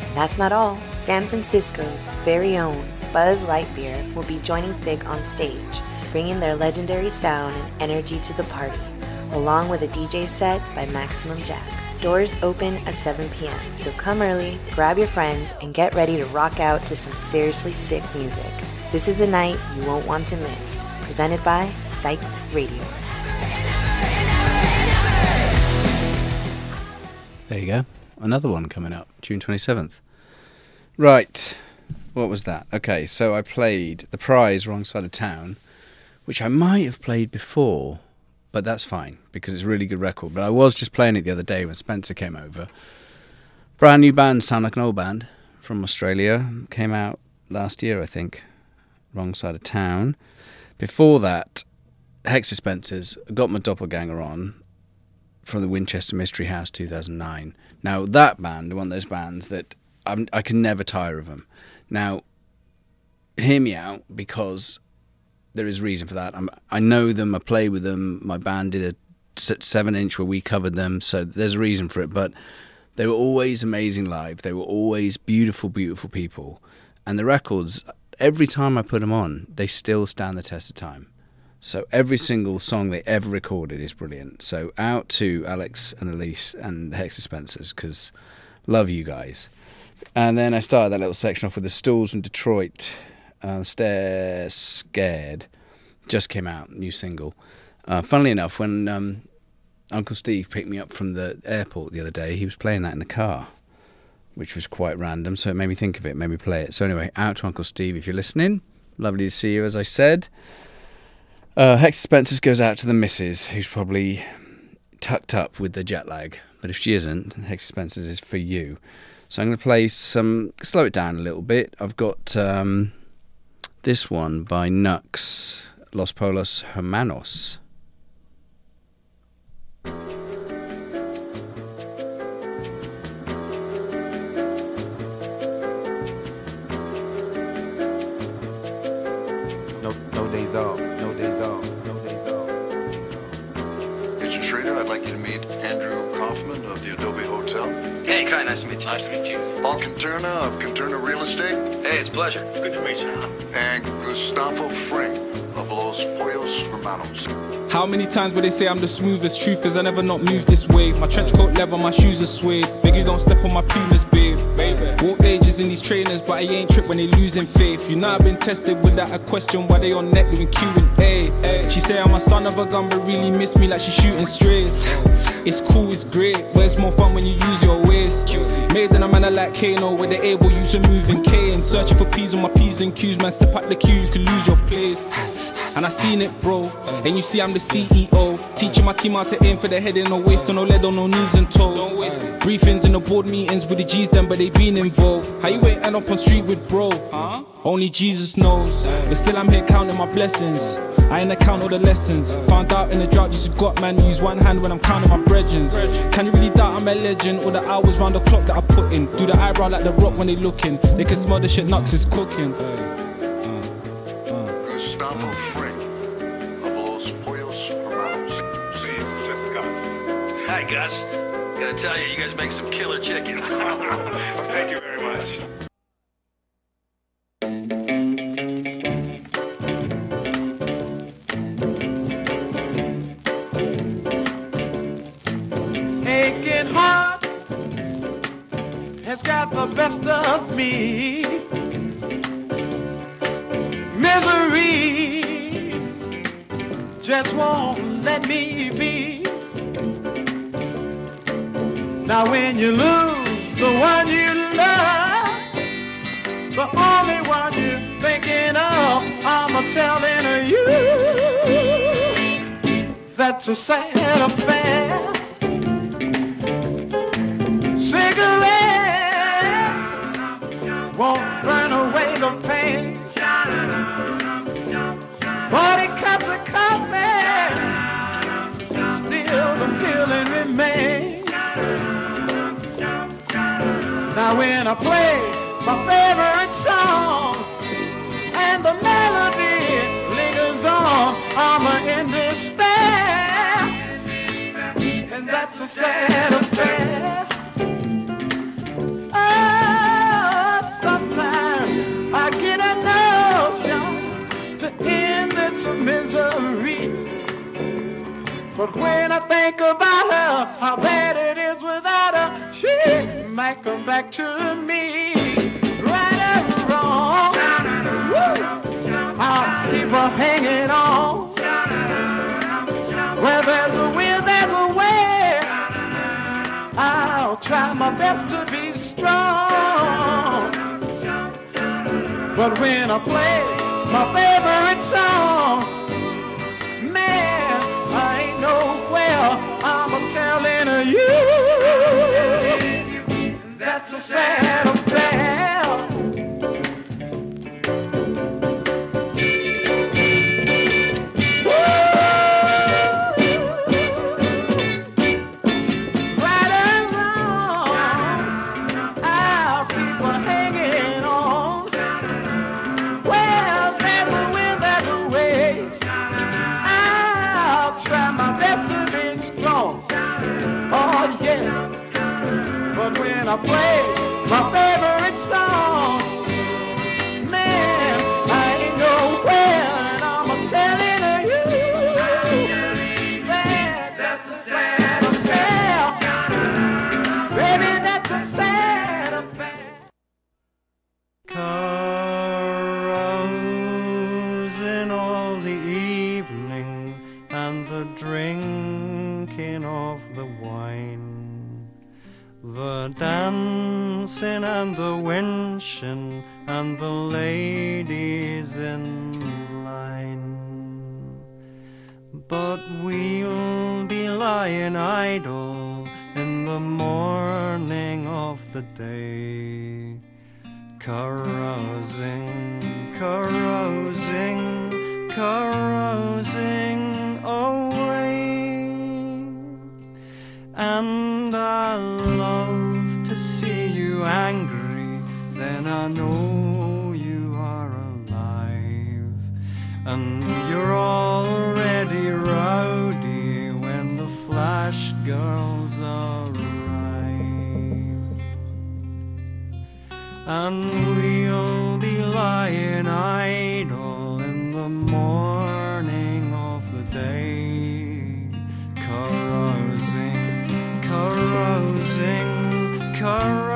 And that's not all. San Francisco's very own Buzz Lightyear will be joining Thick on stage, bringing their legendary sound and energy to the party, along with a DJ set by Maximum Jax. Doors open at 7 p.m., so come early, grab your friends, and get ready to rock out to some seriously sick music. This is a night you won't want to miss. Presented by Psych Radio. There you go. Another one coming up, June 27th. Right. What was that? Okay, so I played The Prize Wrong Side of Town, which I might have played before, but that's fine because it's a really good record. But I was just playing it the other day when Spencer came over. Brand new band, sound like an old band from Australia. Came out last year, I think. Wrong Side of Town. Before that, Hex Dispensers got my doppelganger on from the Winchester Mystery House 2009. Now that band, one of those bands that I'm, I can never tire of them. Now, hear me out because there is reason for that. I'm, I know them. I play with them. My band did a seven inch where we covered them, so there's a reason for it. But they were always amazing live. They were always beautiful, beautiful people. And the records, every time I put them on, they still stand the test of time. So every single song they ever recorded is brilliant. So out to Alex and Elise and the Hex Dispensers because love you guys. And then I started that little section off with the Stools from Detroit. Uh, Stare Scared just came out, new single. Uh, funnily enough, when um, Uncle Steve picked me up from the airport the other day, he was playing that in the car, which was quite random. So it made me think of it, made me play it. So anyway, out to Uncle Steve if you're listening. Lovely to see you, as I said. Uh, Hex Spencers goes out to the missus, who's probably tucked up with the jet lag. But if she isn't, Hex Spencers is for you. So I'm going to play some, slow it down a little bit. I've got um, this one by Knucks, Los Pollos Hermanos. Nice to meet you. Nice to meet you. Paul Conterna of Conterna Real Estate. Hey, it's a pleasure. Good to meet you. And Gustavo Fring of Los Pollos Hermanos. How many times will they say I'm the smoothest? Truth is, I never not moved this way. My trench coat leather, my shoes are suede. Beg you don't step on my pumas, babe. Walk ages in these trainers, but I ain't tripped when they losing faith. You know I've been tested without a question why they on net doing Q and A. She say I'm a son of a gun, but really miss me like she shooting strays. It's cool, it's great, but it's more fun when you use your waist. Made in a manner like Kano, where they able use a moving K and searching for P's on my P's and Q's. Man, step out the queue, you can lose your place. And I seen it, bro. And you see, I'm the CEO. Teaching my team how to aim for the head and no waist, on no lead, on no knees and toes. Briefings in the board meetings with the G's done, but they been involved. How you ain't end up on street with bro? Only Jesus knows. But still, I'm here counting my blessings. I ain't account all the lessons. Found out in the drought, just got man, use one hand when I'm counting my brethrens. Can you really doubt I'm a legend? All the hours round the clock that I put in. Do the eyebrow like the rock when they looking. They can smell the shit Knucks is cooking. Gus. Gotta tell you, you guys make some killer chicken. Thank you very much. aching heart has got the best of me. Misery just won't let me be. Now when you lose the one you love, the only one you're thinking of, I'm a telling you. That's a sad affair. I play my favorite song and the melody lingers on, I'm in despair, and that's a sad affair. Oh, sometimes I get a notion to end this misery. But when I think about her, how bad it is she might come back to me. Right or wrong, I'll keep her hanging on. Where there's a will, there's a way. I'll try my best to be strong. But when I play my favorite song, man, I ain't nowhere. I'm telling you. That's a sad affair. Lying idle in the morning of the day, carousing, carousing, carousing away. And I love to see you angry, then I know you are alive. And you're already girls arrive. And we'll be lying idle in the morning of the day, carousing, carousing, carousing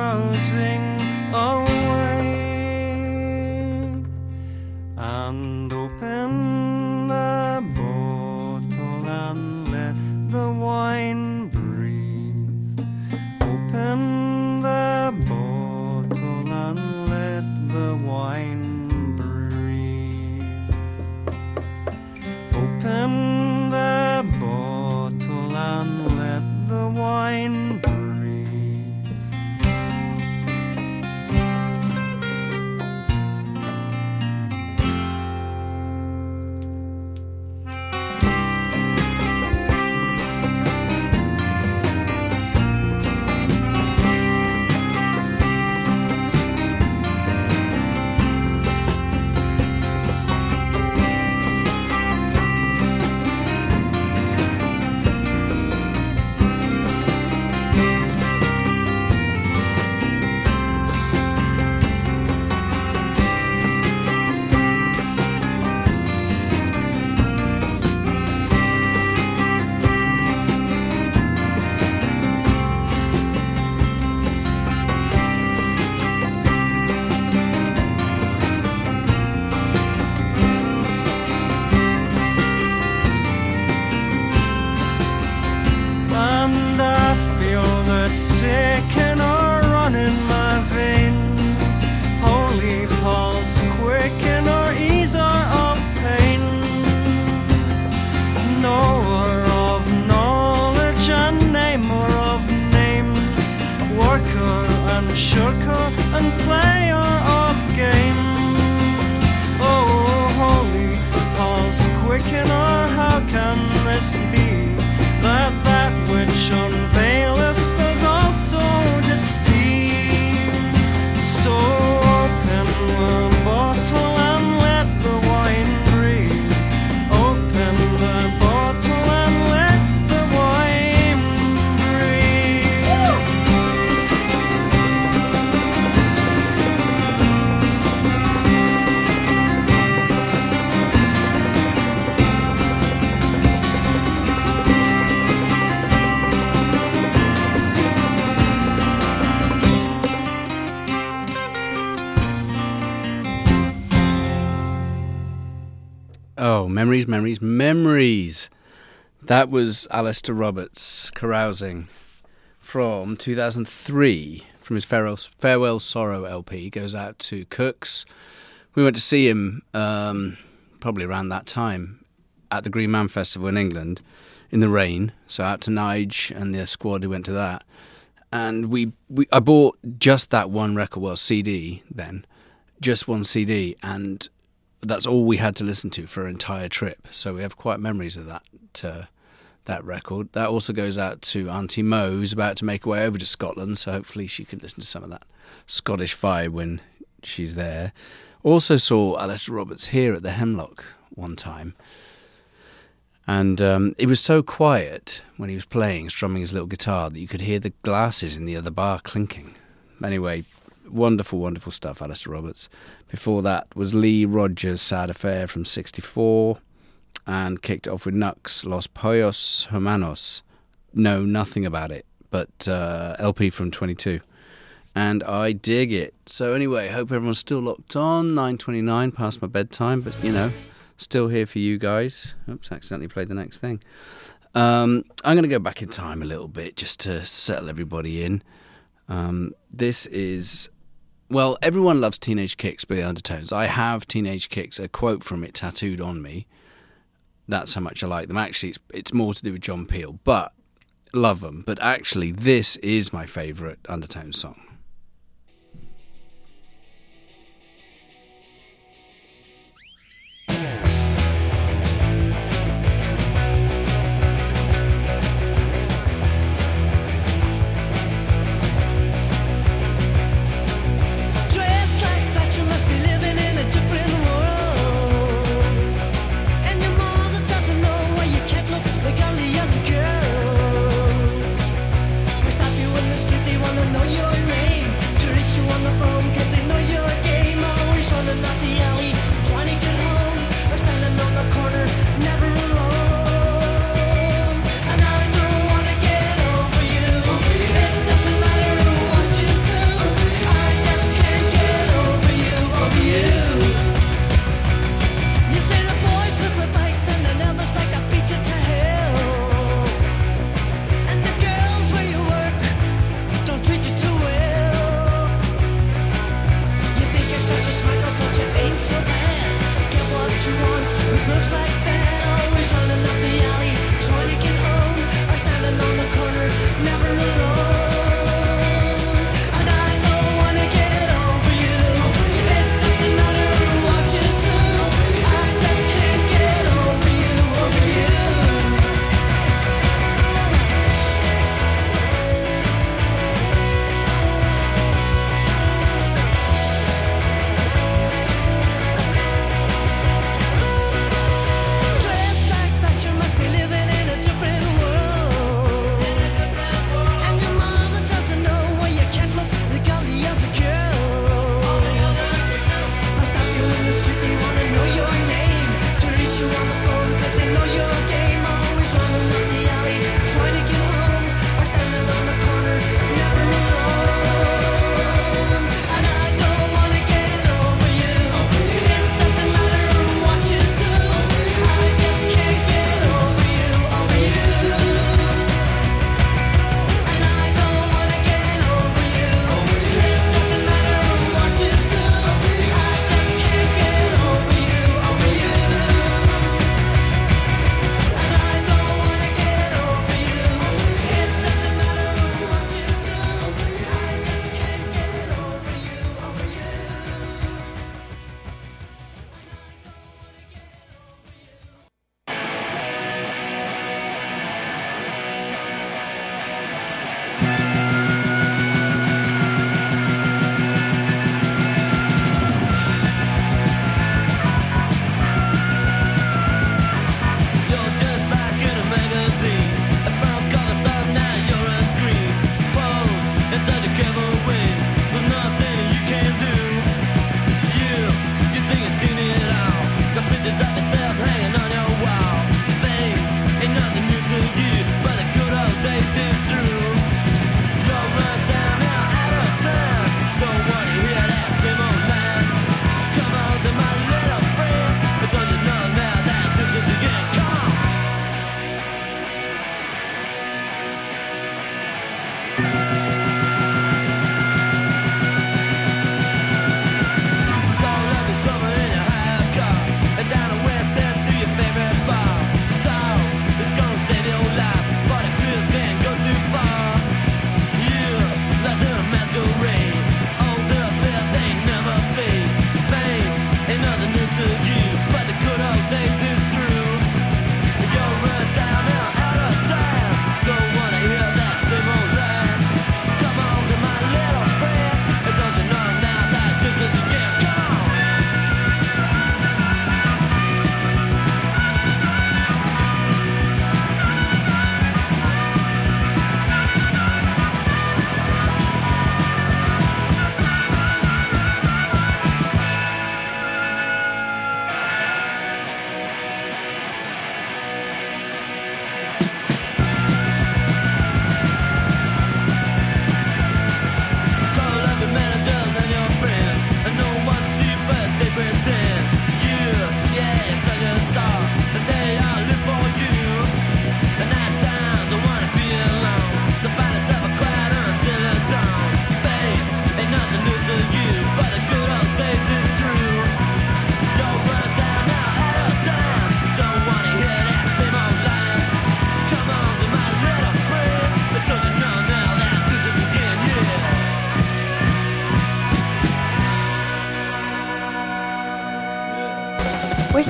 memories, memories, memories. That was Alasdair Roberts carousing from 2003 from his Farewell, Farewell Sorrow LP. Goes out to Cooks. We went to see him um, probably around that time at the Green Man Festival in England in the rain. So out to Nige and the squad who went to that. And we, we I bought just that one record, well, CD then, just one CD, and that's all we had to listen to for an entire trip. So we have quite memories of that uh, that record. That also goes out to Auntie Mo, who's about to make her way over to Scotland. So hopefully she can listen to some of that Scottish vibe when she's there. Also saw Alice Roberts here at the Hemlock one time. And um, it was so quiet when he was playing, strumming his little guitar, that you could hear the glasses in the other bar clinking. Anyway, wonderful, wonderful stuff, Alasdair Roberts. Before that was Lee Rogers' Sad Affair from 64 and kicked it off with Knucks, Los Pollos Hermanos. Know nothing about it, but uh, LP from 22. And I dig it. So anyway, hope everyone's still locked on. 9.29 past my bedtime, but you know, still here for you guys. Oops, accidentally played the next thing. Um, I'm going to go back in time a little bit just to settle everybody in. Um, this is well, everyone loves Teenage Kicks by the Undertones. I have Teenage Kicks, a quote from it tattooed on me. That's how much I like them. Actually, it's, it's more to do with John Peel, but love them. But actually, this is my favourite Undertones song.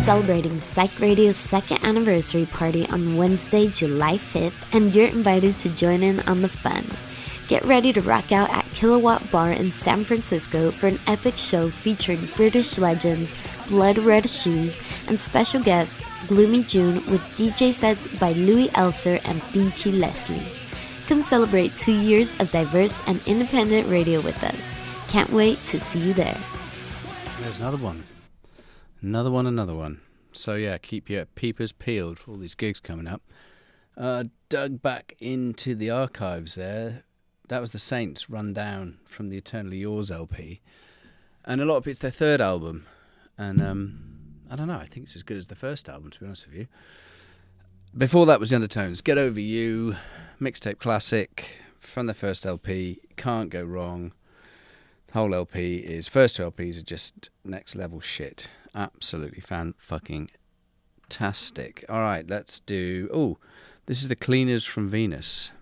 Celebrating Psyched Radio's second anniversary party on Wednesday, July 5th, and you're invited to join in on the fun. Get ready to rock out at Kilowatt Bar in San Francisco for an epic show featuring British legends, Blood Red Shoes, and special guest Gloomy June with DJ sets by Louis Elser and Pinchy Leslie. Come celebrate two years of diverse and independent radio with us. Can't wait to see you there. There's another one. Another one, another one. So, yeah, keep your peepers peeled for all these gigs coming up. Uh, dug back into the archives there. That was the Saints Run Down from the Eternally Yours LP. And a lot of it's their third album. And um, I don't know, I think it's as good as the first album, to be honest with you. Before that was the Undertones. Get Over You, mixtape classic from the first LP. Can't go wrong. The whole LP is first two LPs are just next level shit. Absolutely fan fucking tastic. All right, let's do. Oh, this is the Cleaners from Venus.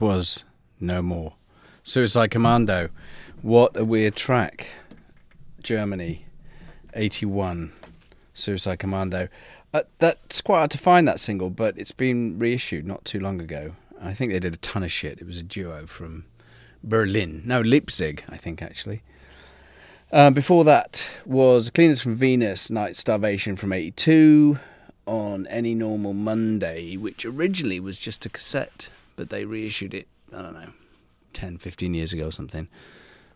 Was No More. Suicide Commando. What a weird track. Germany, 81. Suicide Commando. Uh, that's quite hard to find that single, but it's been reissued not too long ago. I think they did a ton of shit. It was a duo from Berlin. No, Leipzig, I think, actually. Um, before that was Cleaners from Venus, Night Starvation from 82 on Any Normal Monday, which originally was just a cassette, but they reissued it, I don't know, 10, 15 years ago or something.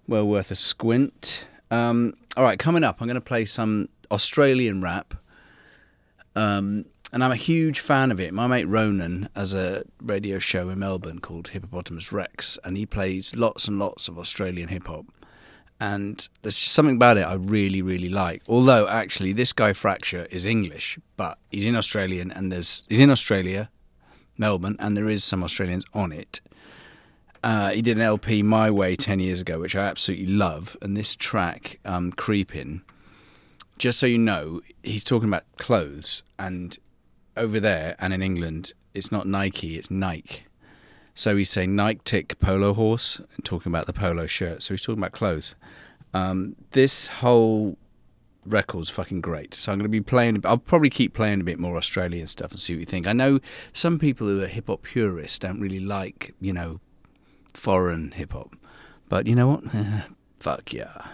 Well worth a squint. Um, all right, coming up, I'm going to play some Australian rap. Um, and I'm a huge fan of it. My mate Ronan has a radio show in Melbourne called Hippopotamus Rex, and he plays lots and lots of Australian hip hop. And there's something about it I really, really like. Although actually, this guy Fracture is English, but he's in Australian, and there's he's in Australia, Melbourne, and there is some Australians on it. Uh, he did an LP My Way ten years ago, which I absolutely love, and this track, um, Creeping just so you know, he's talking about clothes, and over there and in England, it's not Nike, it's Nike. So he's saying Nike tick polo horse and talking about the polo shirt. So he's talking about clothes. Um, this whole record's fucking great. So I'm going to be playing. I'll probably keep playing a bit more Australian stuff and see what you think. I know some people who are hip hop purists don't really like, you know, foreign hip hop, but you know what? Fuck yeah.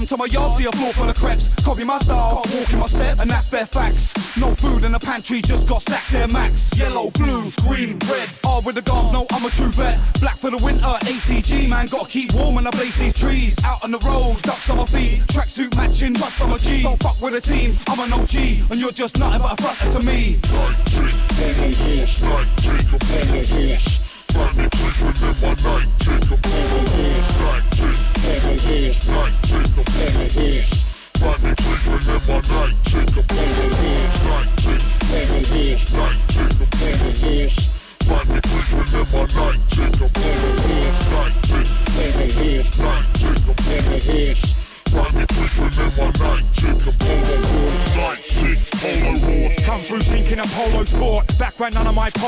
Come to my yard, see a floor full of crepes. Copy my style, can't walk in my steps, and that's bare facts. No food in the pantry, just got stacked there, max. Yellow, blue, green, red. All with the guards, no, I'm a true vet. Black for the winter, ACG, man, gotta keep warm when I blaze these trees. Out on the road, ducks on my feet. Tracksuit matching, trust on my G. Don't fuck with a team, I'm an OG, and you're just nothing but a fronter to me. Come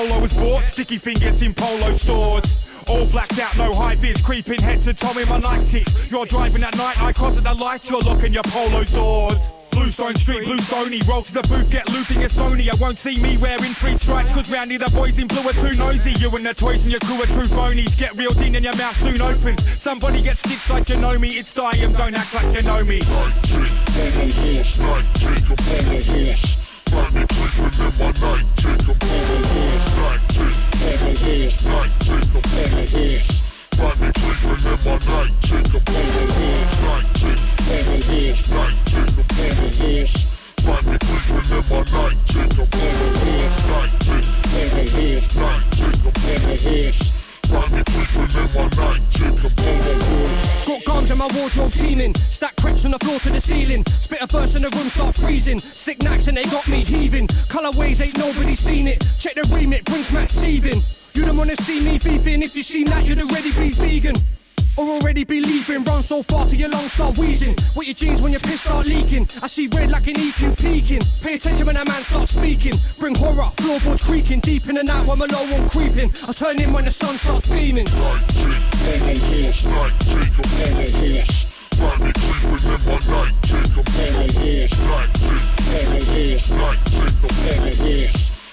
polo was bought. Sticky fingers in polo stores. All blacked out, no high vis, creeping head to toe in my night ticks. You're driving at night, I cross at the lights, you're locking your polo doors. Bluestone Street, Blue Stony, roll to the booth, get looping your Sony. I won't see me wearing three stripes, cause roundy the boys in blue are too nosy. You and the toys and your crew are true phonies. Get reeled in and your mouth soon opens. Somebody gets stitched like you know me, it's Diam, don't act like you know me. Time me please remember 19 I'm photo walls 19 Photo walls 19 I'm photo walls Time me please remember 19 I'm photo walls 19 Photo walls 19 I'm photo walls Time me please remember 19 I'm photo walls 19 Photo walls 19 I'm photo walls Got guns in my wardrobe teeming. Stack crips on the floor to the ceiling. Spit a verse in the room, start freezing. Sick knacks and they got me heaving. Colorways ain't nobody seen it. Check the remit, brings smack seething. You don't wanna see me beefing. If you seen that, you'd already be vegan. Or already be leaving, run so far till your lungs start wheezing. What your jeans when your piss start leaking? I see red like an EQ peeking. Pay attention when that man starts speaking. Bring horror, floorboards creaking. Deep in the night when my low one creeping. I turn in when the sun starts beaming. Night Find me creeping in my night chick, a polo horse, night chick, polo horse,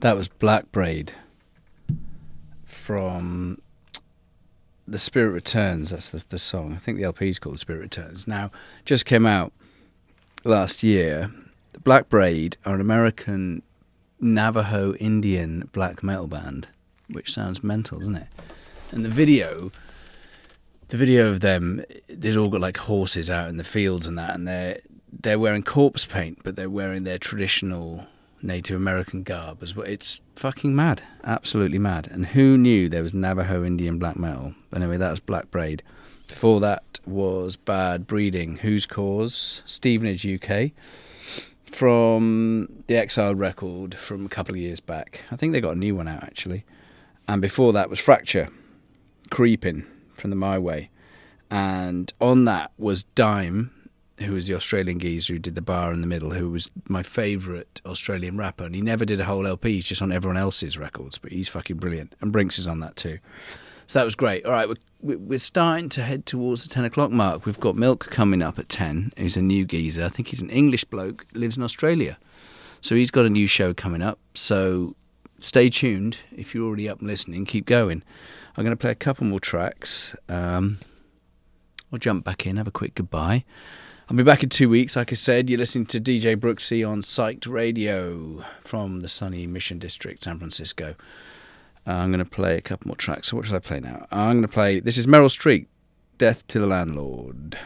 That was Black Braid from The Spirit Returns. That's the, the song. I think the LP is called The Spirit Returns. Now, just came out last year. Black Braid are an American Navajo Indian black metal band, which sounds mental, doesn't it? And the video, the video of them, they've all got like horses out in the fields and that, and they're they're wearing corpse paint, but they're wearing their traditional Native American garb as well. It's fucking mad, absolutely mad. And who knew there was Navajo Indian black metal? But Anyway, that was Black Braid. Before that was Bad Breeding. Whose Cause? Stevenage, UK. From the Exiled record from a couple of years back. I think they got a new one out actually. And before that was Fracture, Creeping from the My Way. And on that was Dime, who was the Australian geezer who did the bar in the middle, who was my favourite Australian rapper. And he never did a whole LP, he's just on everyone else's records, but he's fucking brilliant. And Brinks is on that too. So that was great. All right, we're, we're starting to head towards the 10 o'clock mark. We've got Milk coming up at 10, who's a new geezer. I think he's an English bloke, lives in Australia. So he's got a new show coming up. So stay tuned. If you're already up and listening, keep going. I'm going to play a couple more tracks. Um, I'll jump back in, have a quick goodbye. I'll be back in two weeks. Like I said, you're listening to DJ Brooksy on Psyched Radio from the sunny Mission District, San Francisco. Uh, I'm going to play a couple more tracks. So what should I play now? I'm going to play. This is Meryl Streep, "Death to the Landlord."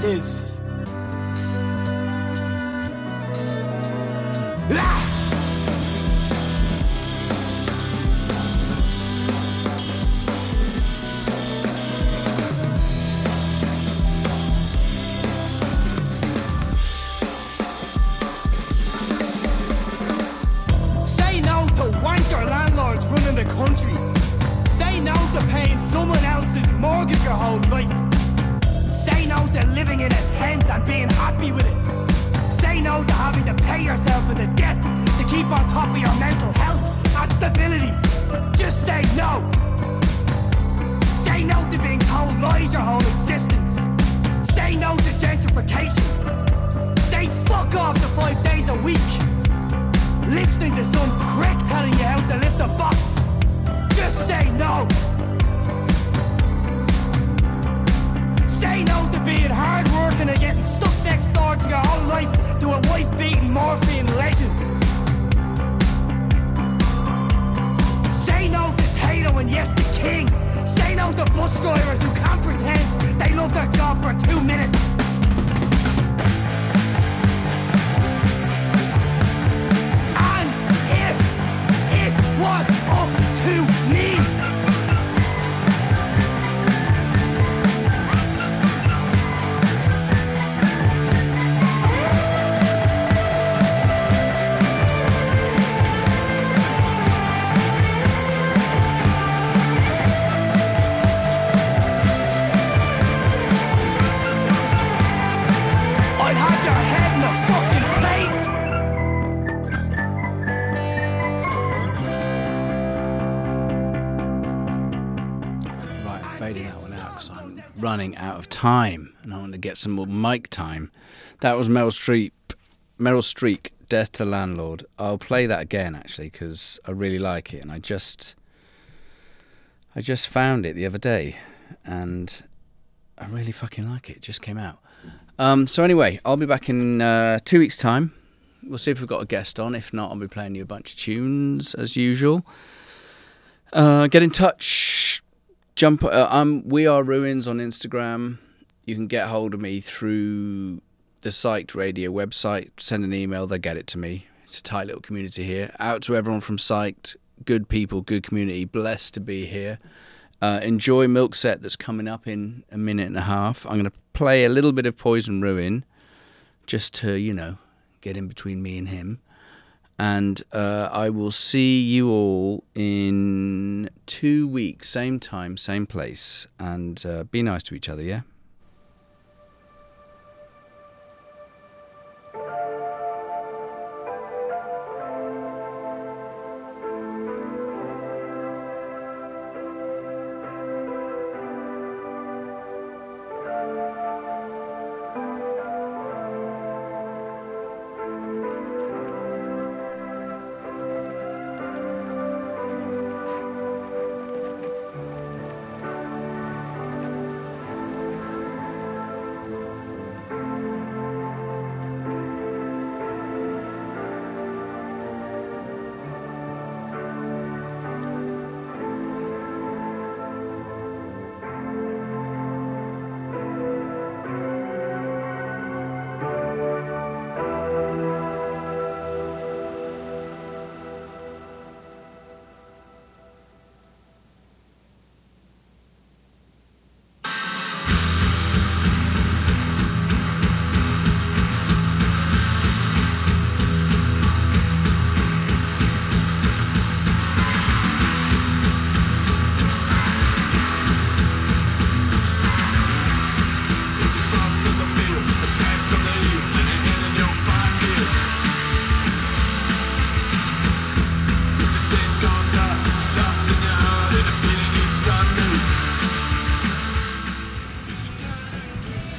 Faces. To. Say fuck off to five days a week listening to some prick telling you how to lift a box. Just say no. Say no to being hard working and getting stuck next door to your whole life to a wife beating morphine legend. Say no to Tato and yes to King. Say no to bus drivers who can't pretend they love their job for two minutes. Was up to me, running out of time and I want to get some more mic time. That was Meryl Streep, Meryl Streep, Death to Landlord. I'll play that again actually because I really like it and I just, I just found it the other day, and I really fucking like it. It just came out. Um, so anyway, I'll be back in uh, two weeks' time. We'll see if we've got a guest on. If not, I'll be playing you a bunch of tunes as usual. Uh, get in touch. Jump. Uh, um, we are ruins on Instagram. You can get hold of me through the Psyched Radio website. Send an email. They'll get it to me. It's a tight little community here. Out to everyone from Psyched. Good people, good community. Blessed to be here. Uh, enjoy Milk Set that's coming up in a minute and a half. I'm going to play a little bit of Poison Ruin just to, you know, get in between me and him. And uh, I will see you all in two weeks, same time, same place. And uh, be nice to each other, yeah?